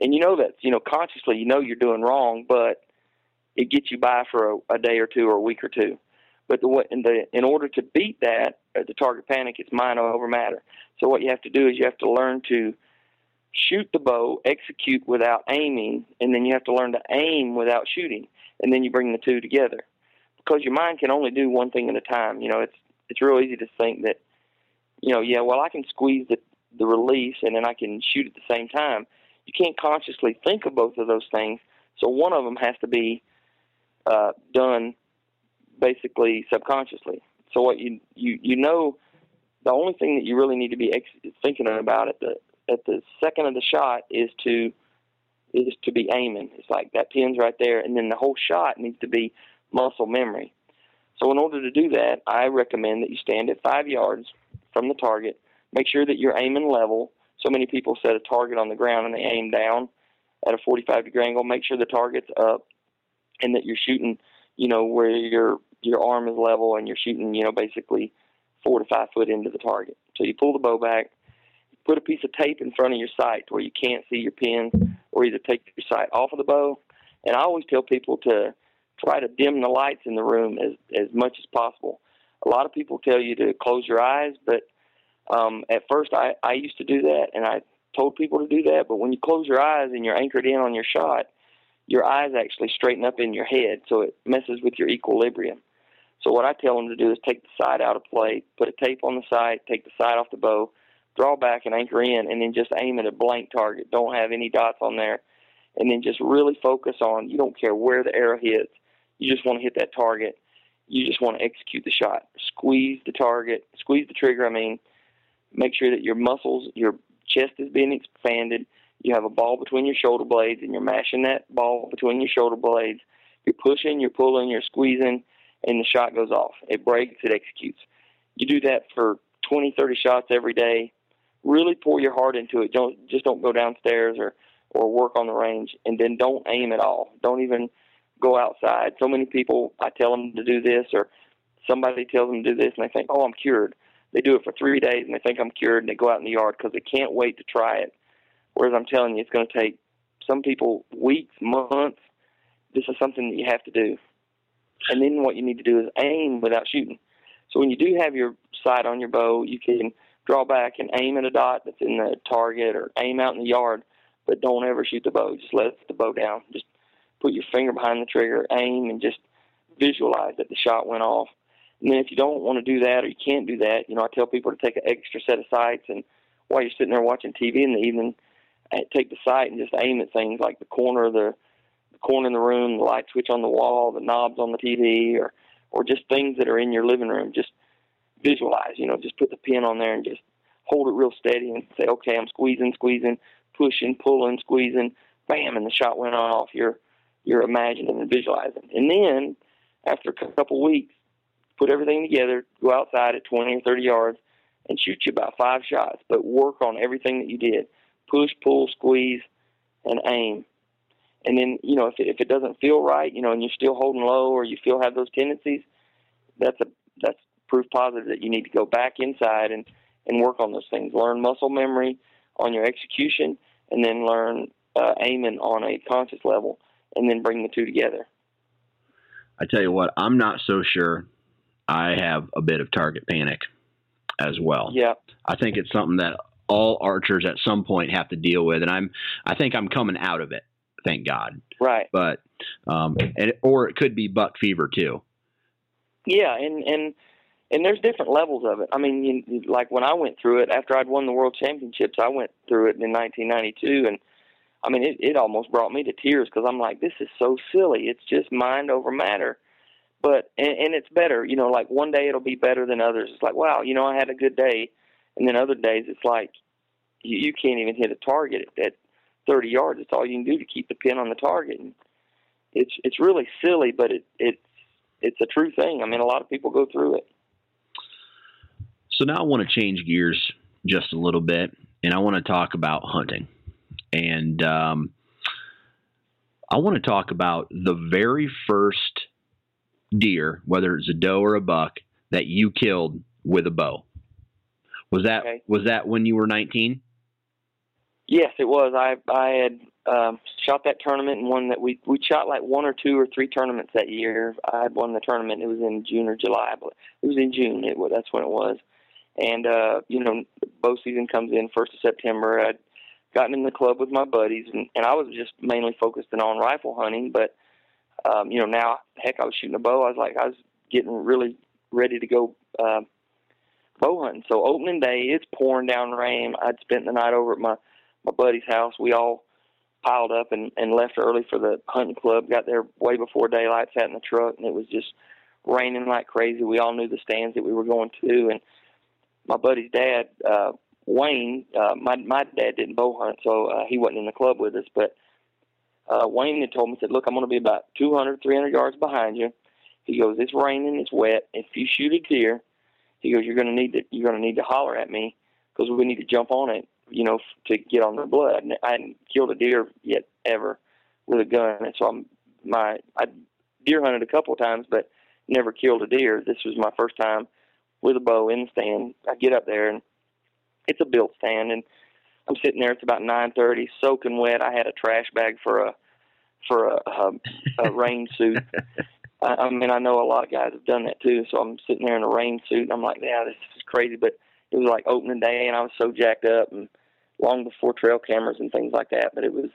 And you know that you know consciously, you know you're doing wrong, but it gets you by for a, a day or two or a week or two. But the in the in order to beat that, uh, the target panic, it's mind over matter. So what you have to do is you have to learn to shoot the bow, execute without aiming, and then you have to learn to aim without shooting, and then you bring the two together. Because your mind can only do one thing at a time. You know, it's it's real easy to think that, you know, yeah, well, I can squeeze the the release and then I can shoot at the same time. You can't consciously think of both of those things, so one of them has to be uh, done basically subconsciously. So what you you you know, the only thing that you really need to be ex- thinking about at the at the second of the shot is to is to be aiming. It's like that pin's right there, and then the whole shot needs to be muscle memory. So in order to do that, I recommend that you stand at five yards from the target. Make sure that you're aiming level. So many people set a target on the ground and they aim down at a 45 degree angle. Make sure the target's up and that you're shooting, you know, where your your arm is level and you're shooting, you know, basically four to five foot into the target. So you pull the bow back, put a piece of tape in front of your sight where you can't see your pins, or either take your sight off of the bow. And I always tell people to try to dim the lights in the room as as much as possible. A lot of people tell you to close your eyes, but um, at first I I used to do that, and I told people to do that. But when you close your eyes and you're anchored in on your shot, your eyes actually straighten up in your head, so it messes with your equilibrium. So what I tell them to do is take the sight out of play, put a tape on the sight, take the sight off the bow, draw back and anchor in, and then just aim at a blank target. Don't have any dots on there, and then just really focus on. You don't care where the arrow hits. You just want to hit that target. You just want to execute the shot. Squeeze the target. Squeeze the trigger. I mean, make sure that your muscles, your chest is being expanded. You have a ball between your shoulder blades, and you're mashing that ball between your shoulder blades. You're pushing, you're pulling, you're squeezing, and the shot goes off. It breaks, it executes. You do that for 20, 30 shots every day really pour your heart into it. Don't just don't go downstairs or or work on the range, and then don't aim at all. Don't even go outside. So many people, I tell them to do this, or somebody tells them to do this, and they think, "Oh, I'm cured." They do it for three days, and they think I'm cured, and they go out in the yard because they can't wait to try it. Whereas I'm telling you, it's going to take some people weeks, months. This is something that you have to do. And then what you need to do is aim without shooting. So when you do have your sight on your bow, you can draw back and aim at a dot that's in the target or aim out in the yard, but don't ever shoot the bow. Just let the bow down. Just put your finger behind the trigger, aim, and just visualize that the shot went off. And then if you don't want to do that or you can't do that, you know, I tell people to take an extra set of sights and while you're sitting there watching TV in the evening, take the sight and just aim at things like the corner of the, the corner in the room, the light switch on the wall, the knobs on the TV, or or just things that are in your living room. Just visualize, you know, just put the pin on there and just hold it real steady and say, okay, I'm squeezing, squeezing, pushing, pulling, squeezing, bam, and the shot went off. You're you're imagining and visualizing, and then after a couple weeks, put everything together, go outside at 20 or 30 yards, and shoot you about five shots. But work on everything that you did: push, pull, squeeze, and aim. And then, you know, if it, if it doesn't feel right, you know, and you're still holding low, or you still have those tendencies, that's a that's proof positive that you need to go back inside and and work on those things. Learn muscle memory on your execution, and then learn uh, aiming on a conscious level, and then bring the two together. I tell you what, I'm not so sure I have a bit of target panic as well. Yeah. I think it's something that all archers at some point have to deal with, and I'm I think I'm coming out of it. Thank God. Right. But um, and or it could be buck fever too. Yeah, and and and there's different levels of it. I mean, you, like when I went through it after I'd won the world championships, I went through it in 1992, and I mean, it, it almost brought me to tears because I'm like, this is so silly. It's just mind over matter. But and, and it's better, you know. Like one day it'll be better than others. It's like, wow, you know, I had a good day, and then other days it's like you, you can't even hit a target at, at 30 yards. It's all you can do to keep the pin on the target. And it's it's really silly, but it it's it's a true thing. I mean, a lot of people go through it. So now I want to change gears just a little bit, and I want to talk about hunting. And um, I want to talk about the very first deer, whether it's a doe or a buck, that you killed with a bow. Was that Okay. was that when you were 19? Yes, it was. I I had um, shot that tournament and won that. We we shot like one or two or three tournaments that year. I had won the tournament. It was in June or July, but it was in June. It that's when it was. And uh, you know, bow season comes in first of September. I'd gotten in the club with my buddies, and, and I was just mainly focusing on rifle hunting. But um, you know, now heck, I was shooting a bow. I was like, I was getting really ready to go. Uh, bow hunting. So opening day, it's pouring down rain. I'd spent the night over at my my buddy's house. We all piled up and, and left early for the hunting club. Got there way before daylight, sat in the truck, and it was just raining like crazy. We all knew the stands that we were going to, and my buddy's dad, uh, Wayne, uh, my my dad didn't bow hunt, so uh, he wasn't in the club with us. But uh, Wayne had told me, said, "Look, I'm going to be about 200, 300 yards behind you." He goes, "It's raining, it's wet. If you shoot a deer, he goes, you're going to need to you're going to need to holler at me because we need to jump on it, you know, to get on the blood. And I hadn't killed a deer yet ever with a gun, and so I'm my I deer hunted a couple of times, but never killed a deer. This was my first time with a bow in the stand. I get up there and it's a built stand, and I'm sitting there. It's about 9:30, soaking wet. I had a trash bag for a for a, a, a rain suit. I, I mean, I know a lot of guys have done that too. So I'm sitting there in a rain suit, and I'm like, yeah, this is crazy. But it was like opening day, and I was so jacked up, and long before trail cameras and things like that. But it was,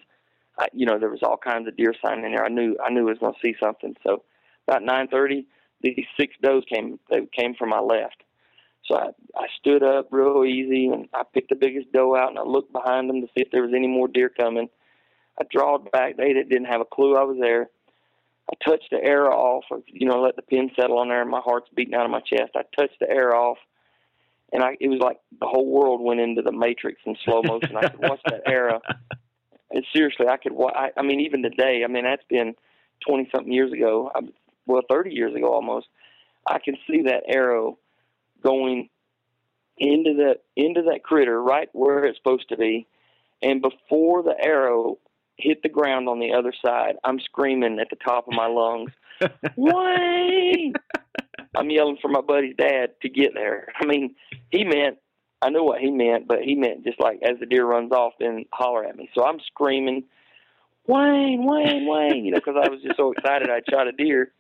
I, you know, there was all kinds of deer sign in there. I knew I knew I was going to see something. So about 9:30, these six does came. They came from my left. So I, I stood up real easy, and I picked the biggest doe out, and I looked behind them to see if there was any more deer coming. I drawed back. They didn't have a clue I was there. I touched the arrow off, or, you know, let the pin settle on there, and my heart's beating out of my chest. I touched the arrow off, and I it was like the whole world went into the matrix in slow motion. I could watch that arrow, and seriously, I could. I, I mean, even today, I mean, that's been twenty something years ago. I, well, thirty years ago almost. I can see that arrow going into the into that critter right where it's supposed to be, and before the arrow hit the ground on the other side, I'm screaming at the top of my lungs, Wayne! I'm yelling for my buddy's dad to get there. I mean, he meant, I knew what he meant, but he meant just like as the deer runs off, then holler at me. So I'm screaming, Wayne, Wayne, Wayne, you know, because I was just so excited I'd shot a deer.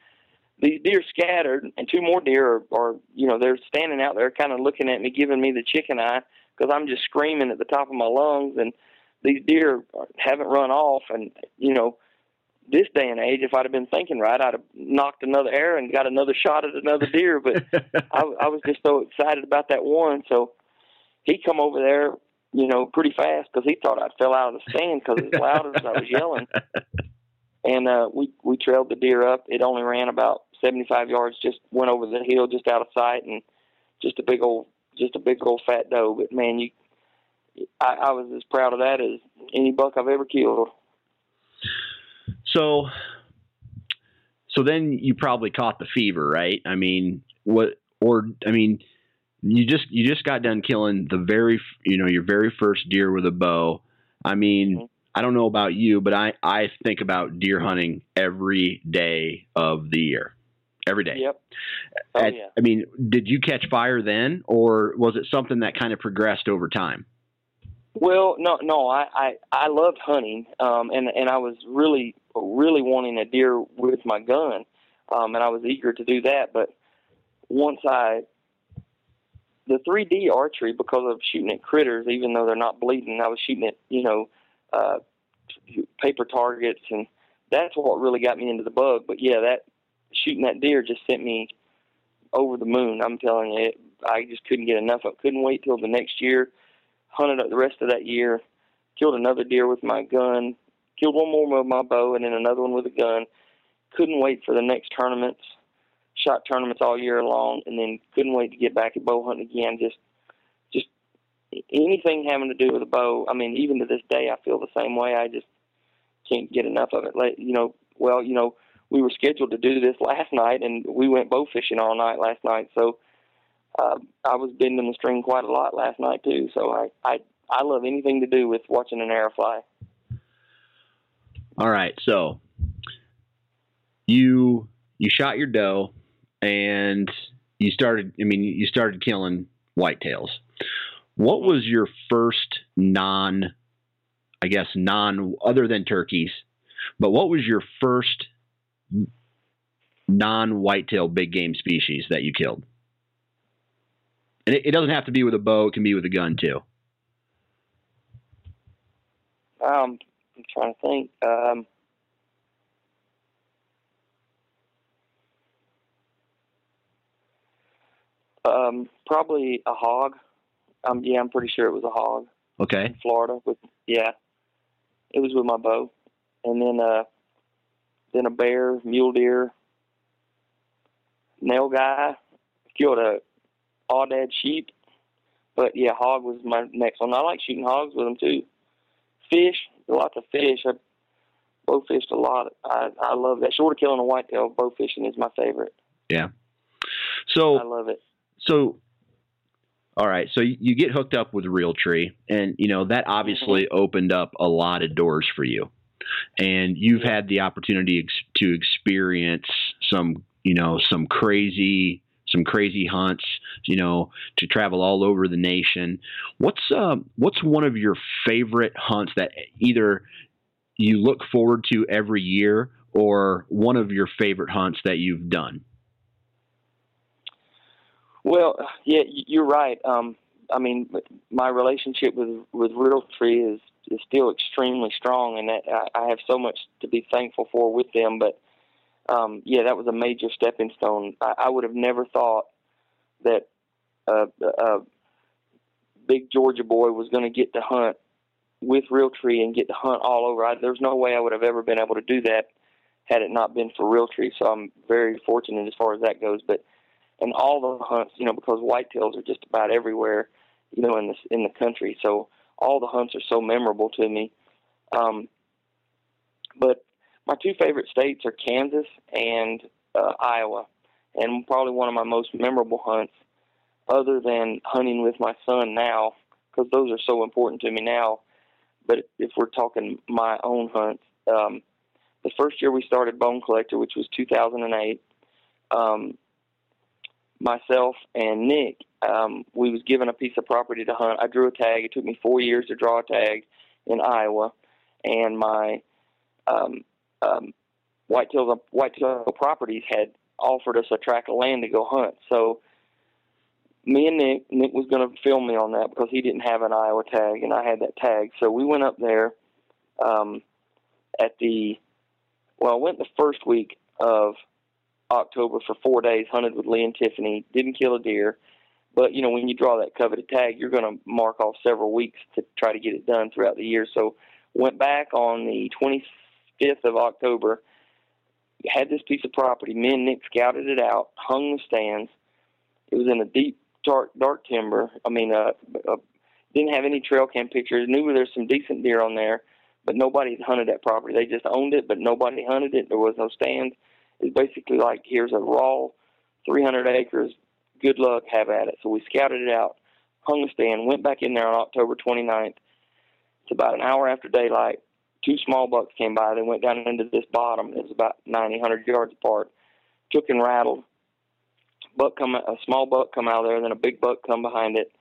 These deer scattered, and two more deer are, are you know, they're standing out there kind of looking at me, giving me the chicken eye because I'm just screaming at the top of my lungs. And these deer haven't run off, and you know, this day and age, if I'd have been thinking right, I'd have nocked another arrow and got another shot at another deer. But I, I was just so excited about that one, so he come over there, you know, pretty fast because he thought I'd fell out of the stand because as loud as I was yelling. And uh, we we trailed the deer up. It only ran about 75 yards, just went over the hill, just out of sight, and just a big old, just a big old fat doe. But man, you, I, I was as proud of that as any buck I've ever killed. So, so then you probably caught the fever, right? I mean, what? Or I mean, you just you just got done killing the very you know your very first deer with a bow. I mean, mm-hmm. I don't know about you, but I I think about deer hunting every day of the year. Every day. Yep. Oh, At, yeah. I mean, did you catch fire then, or was it something that kind of progressed over time? Well, no, no. I I, I loved hunting, um, and and I was really really wanting a deer with my gun, um, and I was eager to do that. But once I the 3D archery because of shooting at critters, even though they're not bleeding, I was shooting at you know uh, paper targets, and that's what really got me into the bug. But yeah, that shooting that deer just sent me over the moon. I'm telling you, it, I just couldn't get enough it. Couldn't wait till the next year. Hunted up the rest of that year. Killed another deer with my gun. Killed one more with my bow, and then another one with a gun. Couldn't wait for the next tournaments. Shot tournaments all year long, and then couldn't wait to get back at bow hunting again. Just anything having to do with a bow. I mean, even to this day, I feel the same way. I just can't get enough of it. Like, you know, well, you know, we were scheduled to do this last night, and we went bow fishing all night last night. So uh, I was bending the string quite a lot last night too. So I, I I love anything to do with watching an arrow fly. All right, so you you shot your doe, and you started. I mean, you started killing whitetails. What was your first non, I guess non other than turkeys, but what was your first non whitetail big game species that you killed? And it, it, doesn't have to be with a bow; it can be with a gun too. Um, I'm trying to think. Um, um, probably a hog. Um, yeah, I'm pretty sure it was a hog. Okay. In Florida, with yeah, it was with my bow, and then uh, then a bear, mule deer, nilgai, killed a aoudad sheep. But yeah, hog was my next one. I like shooting hogs with them too. Fish, lots of fish. I bow fished a lot. I I love that. Short of killing a whitetail, bow fishing is my favorite. Yeah. So I love it. So, all right. So you get hooked up with Realtree, and you know that obviously mm-hmm. opened up a lot of doors for you, and you've had the opportunity ex- to experience some, you know, some crazy some crazy hunts, you know, to travel all over the nation. What's uh, what's one of your favorite hunts that either you look forward to every year, or one of your favorite hunts that you've done? Well, yeah, you're right. Um, I mean, my relationship with with Realtree is is still extremely strong, and that I, I have so much to be thankful for with them. But um, yeah, that was a major stepping stone. I, I would have never thought that uh, a big Georgia boy was going to get to hunt with Realtree and get to hunt all over. I, there's no way I would have ever been able to do that had it not been for Realtree. So I'm very fortunate as far as that goes. But and all the hunts, you know, because whitetails are just about everywhere, you know, in the in the country. So all the hunts are so memorable to me. Um, but my two favorite states are Kansas and uh, Iowa, and probably one of my most memorable hunts, other than hunting with my son now, because those are so important to me now. But if we're talking my own hunts, um, the first year we started Bone Collector, which was 2008, um, myself and Nick, um, we was given a piece of property to hunt. I drew a tag. It took me four years to draw a tag in Iowa, and my um, um, Whitetail Whitetail Properties had offered us a tract of land to go hunt. So me and Nick, Nick was going to film me on that because he didn't have an Iowa tag, and I had that tag. So we went up there um, at the, well, I went the first week of October for four days, hunted with Lee and Tiffany, didn't kill a deer. But, you know, when you draw that coveted tag, you're going to mark off several weeks to try to get it done throughout the year. So went back on the 25th of October, had this piece of property. Me and Nick scouted it out, hung the stands. It was in a deep, dark, dark timber. I mean, uh, uh, didn't have any trail cam pictures. Knew there's some decent deer on there, but nobody hunted that property. They just owned it, but nobody hunted it. There was no stands. It's basically like here's a raw 300 acres. Good luck, have at it. So we scouted it out, hung the stand, went back in there on October 29th. It's about an hour after daylight. Two small bucks came by. They went down into this bottom. It was about 90, 100 yards apart. Took and rattled. Buck come, a small buck come out of there, then a big buck come behind it.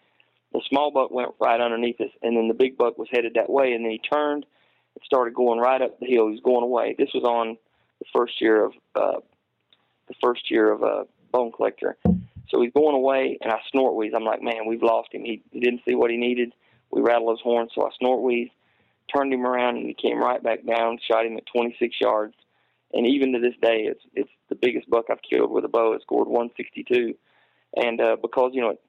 The small buck went right underneath us, and then the big buck was headed that way, and then he turned and started going right up the hill. He was going away. This was on the first year of uh, the first year of uh, bone collector. So he's going away, and I snort wheeze. I'm like, man, we've lost him. He, he didn't see what he needed. We rattle his horn, so I snort wheeze, turned him around, and he came right back down. Shot him at 26 yards, and even to this day, it's it's the biggest buck I've killed with a bow. It scored 162, and uh, because you know it,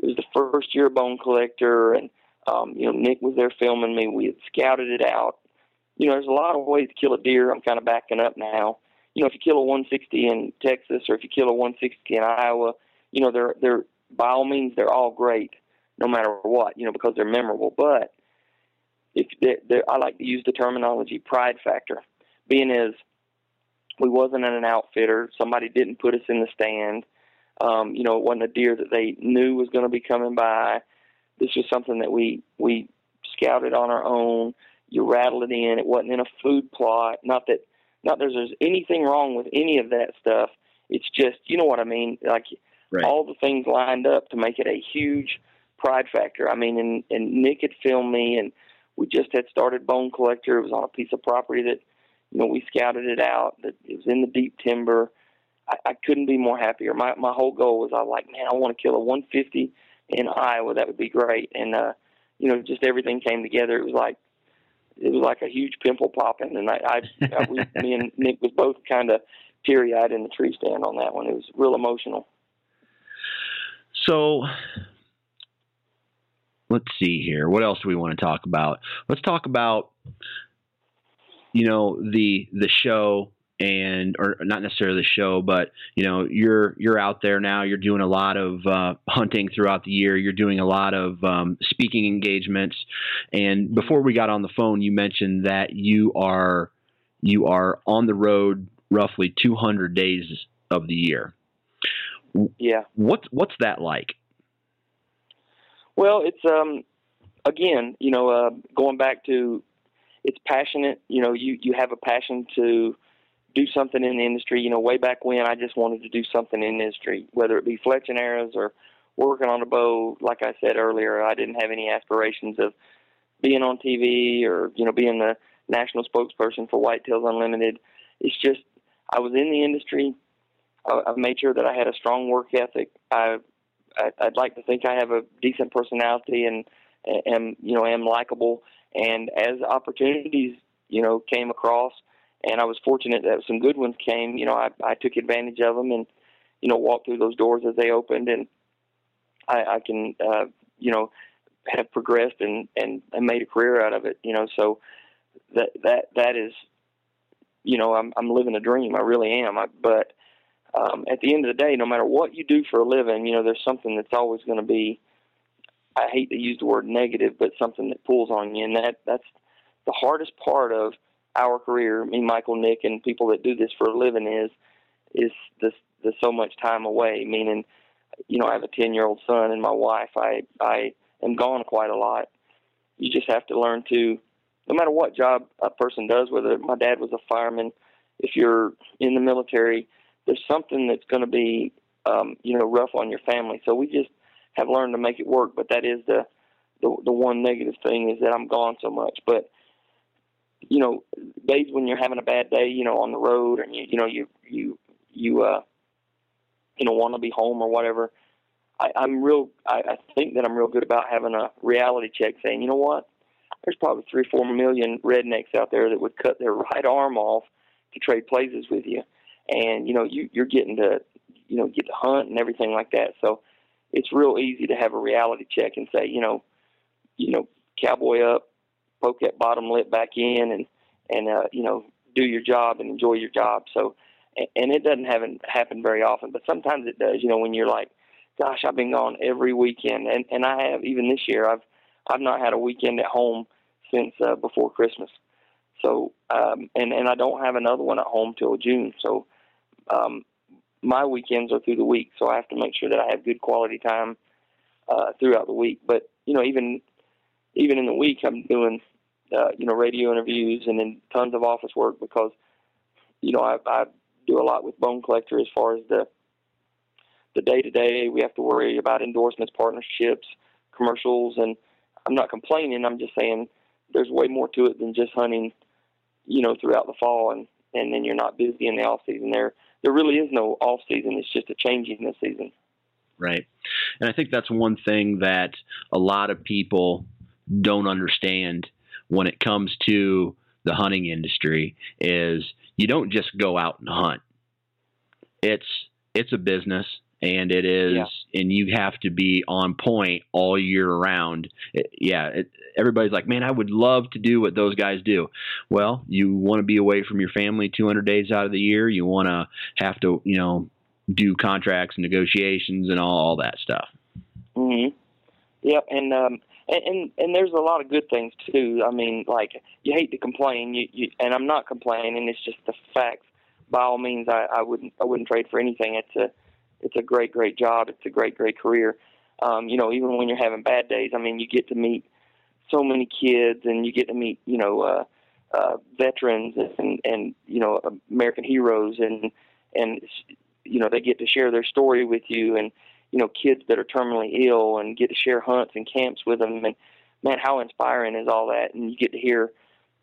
it was the first year bone collector, and um, you know Nick was there filming me. We had scouted it out. You know, there's a lot of ways to kill a deer. I'm kind of backing up now. You know, if you kill a 160 in Texas or if you kill a 160 in Iowa, you know they're they're by all means they're all great, no matter what. You know, because they're memorable. But if they're, they're, I like to use the terminology pride factor, being as we wasn't in an outfitter. Somebody didn't put us in the stand. Um, you know, it wasn't a deer that they knew was going to be coming by. This was something that we we scouted on our own. You rattle it in. It wasn't in a food plot. Not that not that there's anything wrong with any of that stuff. It's just you know what I mean. Like right. all the things lined up to make it a huge pride factor. I mean, and and Nick had filmed me, and we just had started Bone Collector. It was on a piece of property that you know we scouted it out. That it was in the deep timber. I, I couldn't be more happier. My my whole goal was I was like, man, I want to kill a 150 in Iowa. That would be great. And uh, you know, just everything came together. It was like it was like a huge pimple popping, and I, I, I we, me and Nick was both kind of teary eyed in the tree stand on that one. It was real emotional. So, let's see here. What else do we want to talk about? Let's talk about you know the the show and or not necessarily the show, but you know you're you're out there now. You're doing a lot of uh, hunting throughout the year. You're doing a lot of um, speaking engagements. And before we got on the phone, you mentioned that you are you are on the road roughly 200 days of the year. Yeah. What's what's that like? Well, it's um again, you know, uh, going back to it's passionate. You know, you you have a passion to do something in the industry. You know, way back when I just wanted to do something in the industry, whether it be fletching arrows or working on a bow. Like I said earlier, I didn't have any aspirations of being on TV or you know being the national spokesperson for Whitetails Unlimited. It's just I was in the industry. I, I've made sure that I had a strong work ethic. I, I I'd like to think I have a decent personality and am you know am likable. And as opportunities you know came across, and I was fortunate that some good ones came. You know, I, I took advantage of them and you know walked through those doors as they opened, and I, I can uh, you know have progressed and, and and made a career out of it. You know, so that that that is you know I'm I'm living a dream. I really am. I, but um, at the end of the day, no matter what you do for a living, you know there's something that's always going to be. I hate to use the word negative, but something that pulls on you, and that that's the hardest part of our career, me, Michael, Nick, and people that do this for a living is is the the so much time away. Meaning, you know, I have a ten year old son and my wife. I I am gone quite a lot. You just have to learn to, no matter what job a person does, whether my dad was a fireman, if you're in the military, there's something that's going to be, um, you know, rough on your family. So we just have learned to make it work. But that is the the, the one negative thing is that I'm gone so much. But you know, days when you're having a bad day, you know, on the road, and you, you know, you, you, you, uh, you know, want to be home or whatever. I, I'm real. I, I think that I'm real good about having a reality check, saying, you know what, there's probably three, four million rednecks out there that would cut their right arm off to trade places with you, and you know you, you're getting to, you know, get to hunt and everything like that. So it's real easy to have a reality check and say, you know, you know, cowboy up, poke that bottom lip back in, and and uh, you know, do your job and enjoy your job. So, and it doesn't happen happen very often, but sometimes it does. You know, when you're like, gosh, I've been gone every weekend, and and I have even this year. I've I've not had a weekend at home since uh, before Christmas. So, um, and and I don't have another one at home till June. So, um, my weekends are through the week, so I have to make sure that I have good quality time uh, throughout the week. But you know, even even in the week, I'm doing uh, you know radio interviews and then tons of office work because you know I, I do a lot with Bone Collector as far as the the day to day. We have to worry about endorsements, partnerships, commercials, and I'm not complaining. I'm just saying there's way more to it than just hunting. You know, throughout the fall and and then you're not busy in the off season. There there really is no off season. It's just a changing the season. Right, and I think that's one thing that a lot of people don't understand when it comes to the hunting industry is you don't just go out and hunt. It's it's a business and it is yeah. and you have to be on point all year around it, yeah it, everybody's like man i would love to do what those guys do. Well you want to be away from your family 200 days out of the year. You want to have to you know do contracts and negotiations and all, all that stuff. Mhm yep and um and, and and there's a lot of good things too i mean like you hate to complain you, you and i'm not complaining it's just the facts by all means i i wouldn't i wouldn't trade for anything it's a it's a great, great job. It's a great, great career. Um, you know, even when you're having bad days, I mean, you get to meet so many kids, and you get to meet, you know, uh, uh, veterans and and you know, American heroes, and and you know, they get to share their story with you, and you know, kids that are terminally ill, and get to share hunts and camps with them, and man, how inspiring is all that? And you get to hear,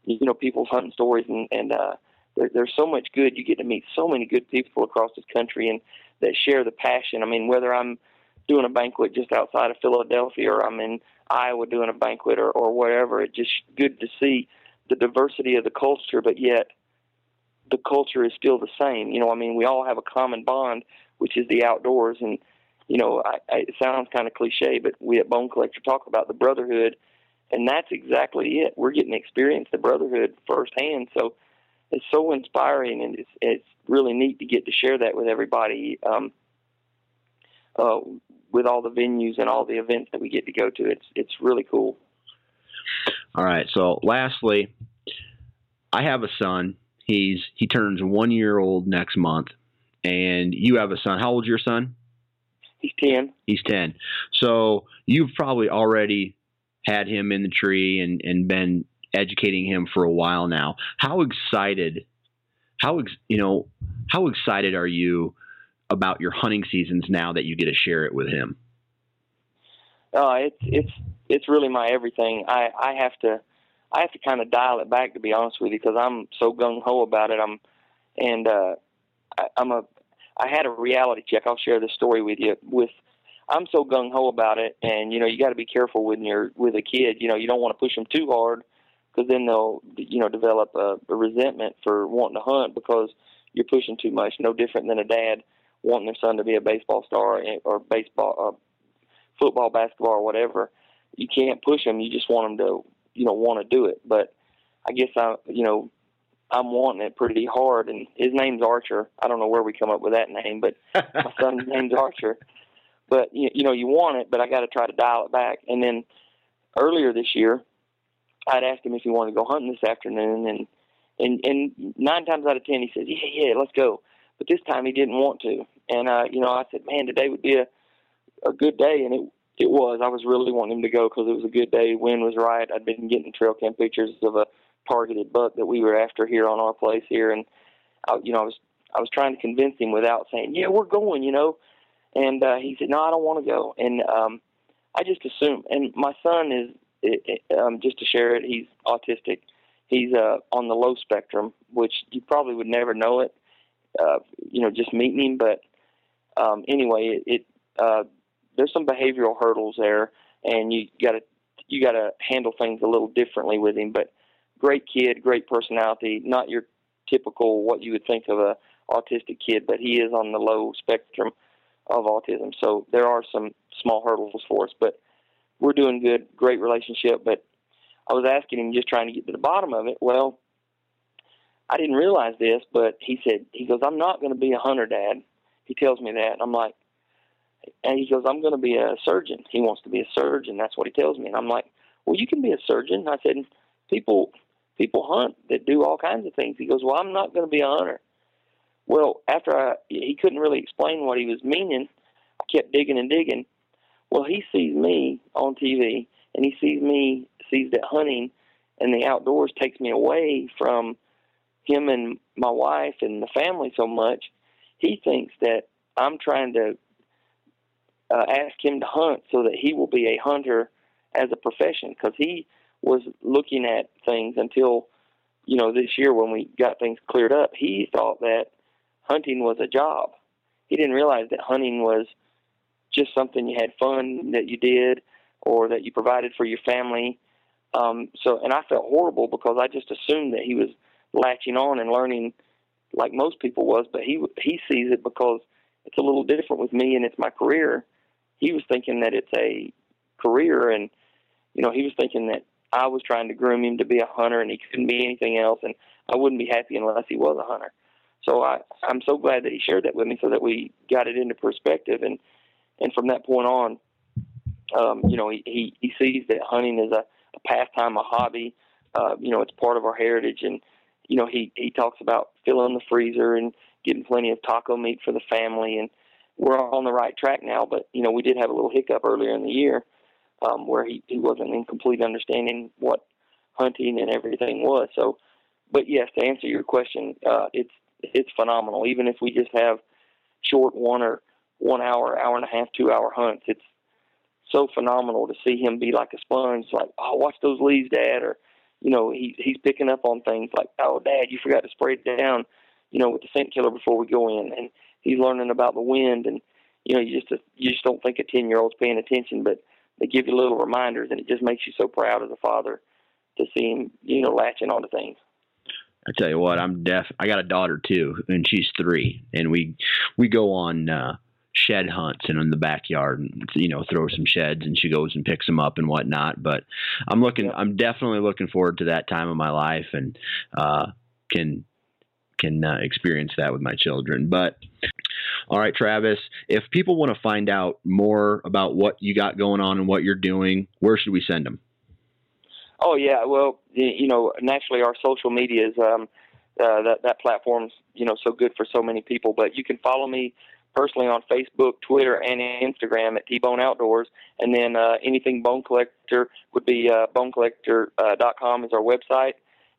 you know, people's hunting stories, and and uh, there, there's so much good. You get to meet so many good people across this country, and that share the passion. I mean, whether I'm doing a banquet just outside of Philadelphia or I'm in Iowa doing a banquet or, or whatever, it's just good to see the diversity of the culture, but yet the culture is still the same. You know, I mean, we all have a common bond, which is the outdoors. And, you know, I, I, it sounds kind of cliche, but we at Bone Collector talk about the brotherhood, and that's exactly it. We're getting to experience the brotherhood firsthand. So it's so inspiring, and it's, it's really neat to get to share that with everybody. Um, uh, with all the venues and all the events that we get to go to, it's it's really cool. All right. So, lastly, I have a son. He's he turns one year old next month, and you have a son. How old's your son? He's ten. He's ten. So you've probably already had him in the tree and and been educating him for a while now. How excited how you know how excited are you about your hunting seasons now that you get to share it with him? Uh, it's it's it's really my everything. I I have to I have to kind of dial it back to be honest with you because I'm so gung ho about it. I'm and uh, I, I'm a I had a reality check. I'll share this story with you. With I'm so gung ho about it, and you know you got to be careful when you're with a kid. You know you don't want to push them too hard because then they'll you know develop a, a resentment for wanting to hunt because you're pushing too much. No different than a dad wanting their son to be a baseball star or baseball, uh, football, basketball, or whatever. You can't push them. You just want them to you know want to do it. But I guess I you know I'm wanting it pretty hard. And his name's Archer. I don't know where we come up with that name, but my son's name's Archer. But you, you know you want it, but I got to try to dial it back. And then earlier this year, I'd asked him if he wanted to go hunting this afternoon, and and and nine times out of ten he says, yeah, yeah, let's go. But this time he didn't want to, and uh, you know, I said, man, today would be a a good day, and it it was. I was really wanting him to go because it was a good day. Wind was right. I'd been getting trail cam pictures of a targeted buck that we were after here on our place here, and I, you know, I was I was trying to convince him without saying, yeah, we're going, you know. And uh, he said, no, I don't want to go. And um, I just assumed. And my son is it, um, just to share it, he's autistic. He's uh, on the low spectrum, which you probably would never know it, uh, you know, just meeting him. But um, anyway, it, it uh, there's some behavioral hurdles there, and you got to you got to handle things a little differently with him. But great kid, great personality, not your typical what you would think of a autistic kid, but he is on the low spectrum of autism. So there are some small hurdles for us, but we're doing good, great relationship. But I was asking him, just trying to get to the bottom of it. Well, I didn't realize this, but he said, he goes, I'm not going to be a hunter, Dad. He tells me that. I'm like, and he goes, I'm going to be a surgeon. He wants to be a surgeon. That's what he tells me. And I'm like, well, you can be a surgeon. I said, people, people hunt that do all kinds of things. He goes, well, I'm not going to be a hunter. Well, after I, he couldn't really explain what he was meaning, I kept digging and digging. Well, he sees me on TV, and he sees me sees that hunting and the outdoors takes me away from him and my wife and the family so much. He thinks that I'm trying to uh, ask him to hunt so that he will be a hunter as a profession because he was looking at things until you know this year when we got things cleared up. He thought that hunting was a job. He didn't realize that hunting was just something you had fun that you did or that you provided for your family. Um, so, and I felt horrible because I just assumed that he was latching on and learning like most people was, but he he sees it because it's a little different with me and it's my career. He was thinking that it's a career, and you know, he was thinking that I was trying to groom him to be a hunter, and he couldn't be anything else, and I wouldn't be happy unless he was a hunter. So I, I'm so glad that he shared that with me, so that we got it into perspective, and and from that point on, um, you know, he, he he sees that hunting is a, a pastime, a hobby. Uh, you know, it's part of our heritage, and you know, he he talks about filling the freezer and getting plenty of taco meat for the family, and we're on the right track now. But you know, we did have a little hiccup earlier in the year um, where he he wasn't in complete understanding what hunting and everything was. So, but yes, to answer your question, uh, it's it's phenomenal. Even if we just have short one or one hour, hour and a half, two hour hunts, it's so phenomenal to see him be like a sponge. Like, oh, watch those leaves, Dad, or you know, he he's picking up on things like, oh, Dad, you forgot to spray it down, you know, with the scent killer before we go in, and he's learning about the wind, and you know, you just you just don't think a ten year old's paying attention, but they give you little reminders, and it just makes you so proud as a father to see him, you know, latching onto things. I tell you what, I'm deaf. I got a daughter too, and she's three, and we we go on uh, shed hunts and in the backyard, and you know, throw some sheds, and she goes and picks them up and whatnot. But I'm looking, I'm definitely looking forward to that time of my life, and uh, can can uh, experience that with my children. But all right, Travis, if people want to find out more about what you got going on and what you're doing, where should we send them? Oh yeah, well, you know, naturally our social media is um, uh, that that platform's you know so good for so many people. But you can follow me personally on Facebook, Twitter, and Instagram at T-Bone Outdoors, and then uh, anything Bone Collector would be uh, bonecollector.com uh, is our website,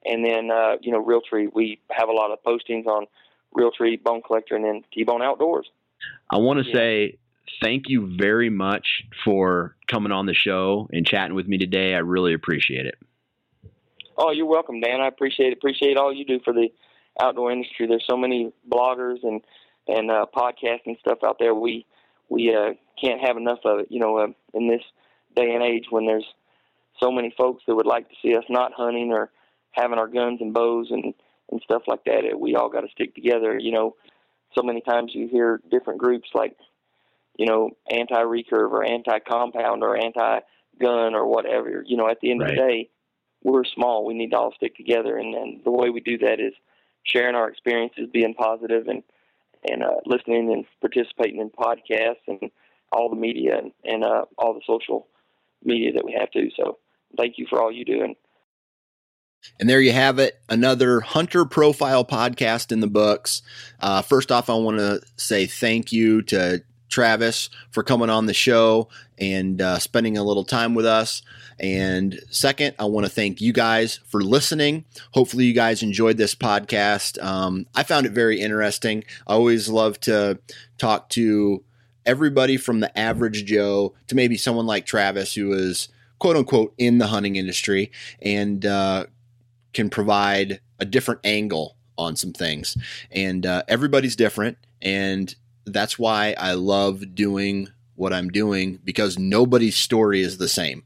and then uh, you know Realtree. We have a lot of postings on Realtree, Bone Collector, and then T-Bone Outdoors. I want to yeah. say thank you very much for coming on the show and chatting with me today. I really appreciate it. Oh, you're welcome, Dan. I appreciate it. Appreciate all you do for the outdoor industry. There's so many bloggers and and uh, podcasting stuff out there. We we uh, can't have enough of it. You know, uh, in this day and age when there's so many folks that would like to see us not hunting or having our guns and bows and and stuff like that. We all got to stick together. You know, so many times you hear different groups like you know, anti recurve or anti compound or anti gun or whatever. You know, at the end right. of the day, we're small. We need to all stick together, and, and the way we do that is sharing our experiences, being positive, and and uh, listening and participating in podcasts and all the media and, and uh, all the social media that we have to. So, thank you for all you do. And and there you have it, another hunter profile podcast in the books. Uh, first off, I want to say thank you to Travis for coming on the show and uh, spending a little time with us. And second, I want to thank you guys for listening. Hopefully, you guys enjoyed this podcast. Um, I found it very interesting. I always love to talk to everybody from the average Joe to maybe someone like Travis who is quote unquote in the hunting industry and uh, can provide a different angle on some things. And uh, everybody's different. And that's why I love doing what I'm doing because nobody's story is the same.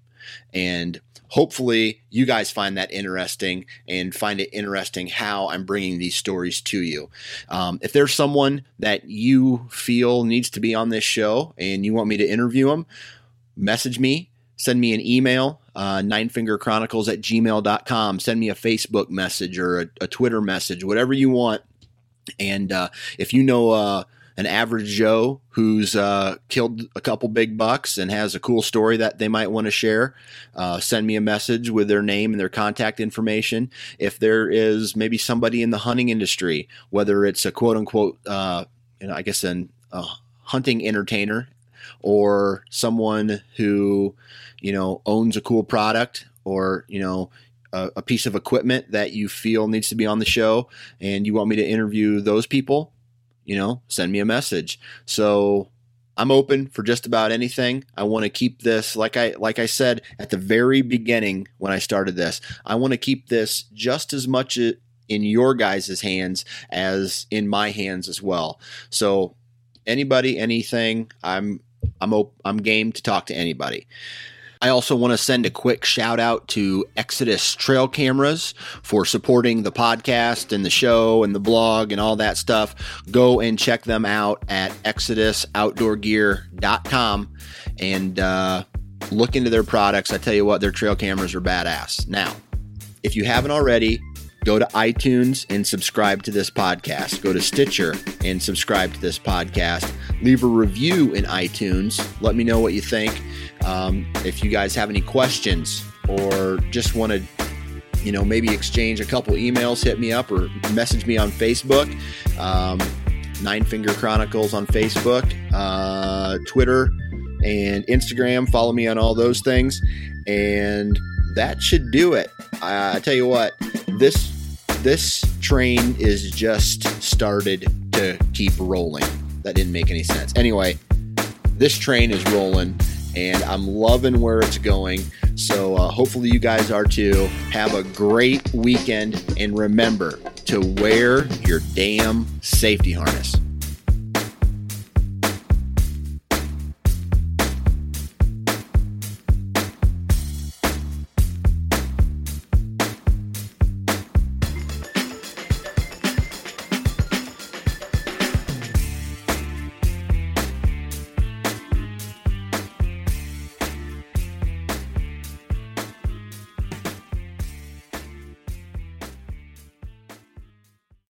And hopefully you guys find that interesting and find it interesting how I'm bringing these stories to you. Um, if there's someone that you feel needs to be on this show and you want me to interview them, message me, send me an email, uh, ninefingerchronicles at gmail.com, send me a Facebook message or a, a Twitter message, whatever you want. And uh, if you know, uh, an average Joe who's uh, killed a couple big bucks and has a cool story that they might want to share, uh, send me a message with their name and their contact information. If there is maybe somebody in the hunting industry, whether it's a quote unquote, uh, you know, I guess an hunting entertainer or someone who, you know, owns a cool product or, you know, a, a piece of equipment that you feel needs to be on the show and you want me to interview those people, you know, send me a message. So I'm open for just about anything. I want to keep this like I like I said at the very beginning when I started this. I want to keep this just as much in your guys' hands as in my hands as well. So anybody, anything, I'm I'm op- I'm game to talk to anybody. I also want to send a quick shout out to Exodus Trail Cameras for supporting the podcast and the show and the blog and all that stuff. Go and check them out at exodusoutdoorgear.com and uh, look into their products. I tell you what, their trail cameras are badass. Now, if you haven't already, go to iTunes and subscribe to this podcast. Go to Stitcher and subscribe to this podcast. Leave a review in iTunes. Let me know what you think. Um, if you guys have any questions or just want to, you know, maybe exchange a couple emails, hit me up or message me on Facebook. Um, Nine Finger Chronicles on Facebook, uh, Twitter, and Instagram. Follow me on all those things. And that should do it. I, I tell you what, this this train is just started to keep rolling. That didn't make any sense. Anyway, this train is rolling and I'm loving where it's going. So uh, hopefully you guys are too. Have a great weekend and remember to wear your damn safety harness.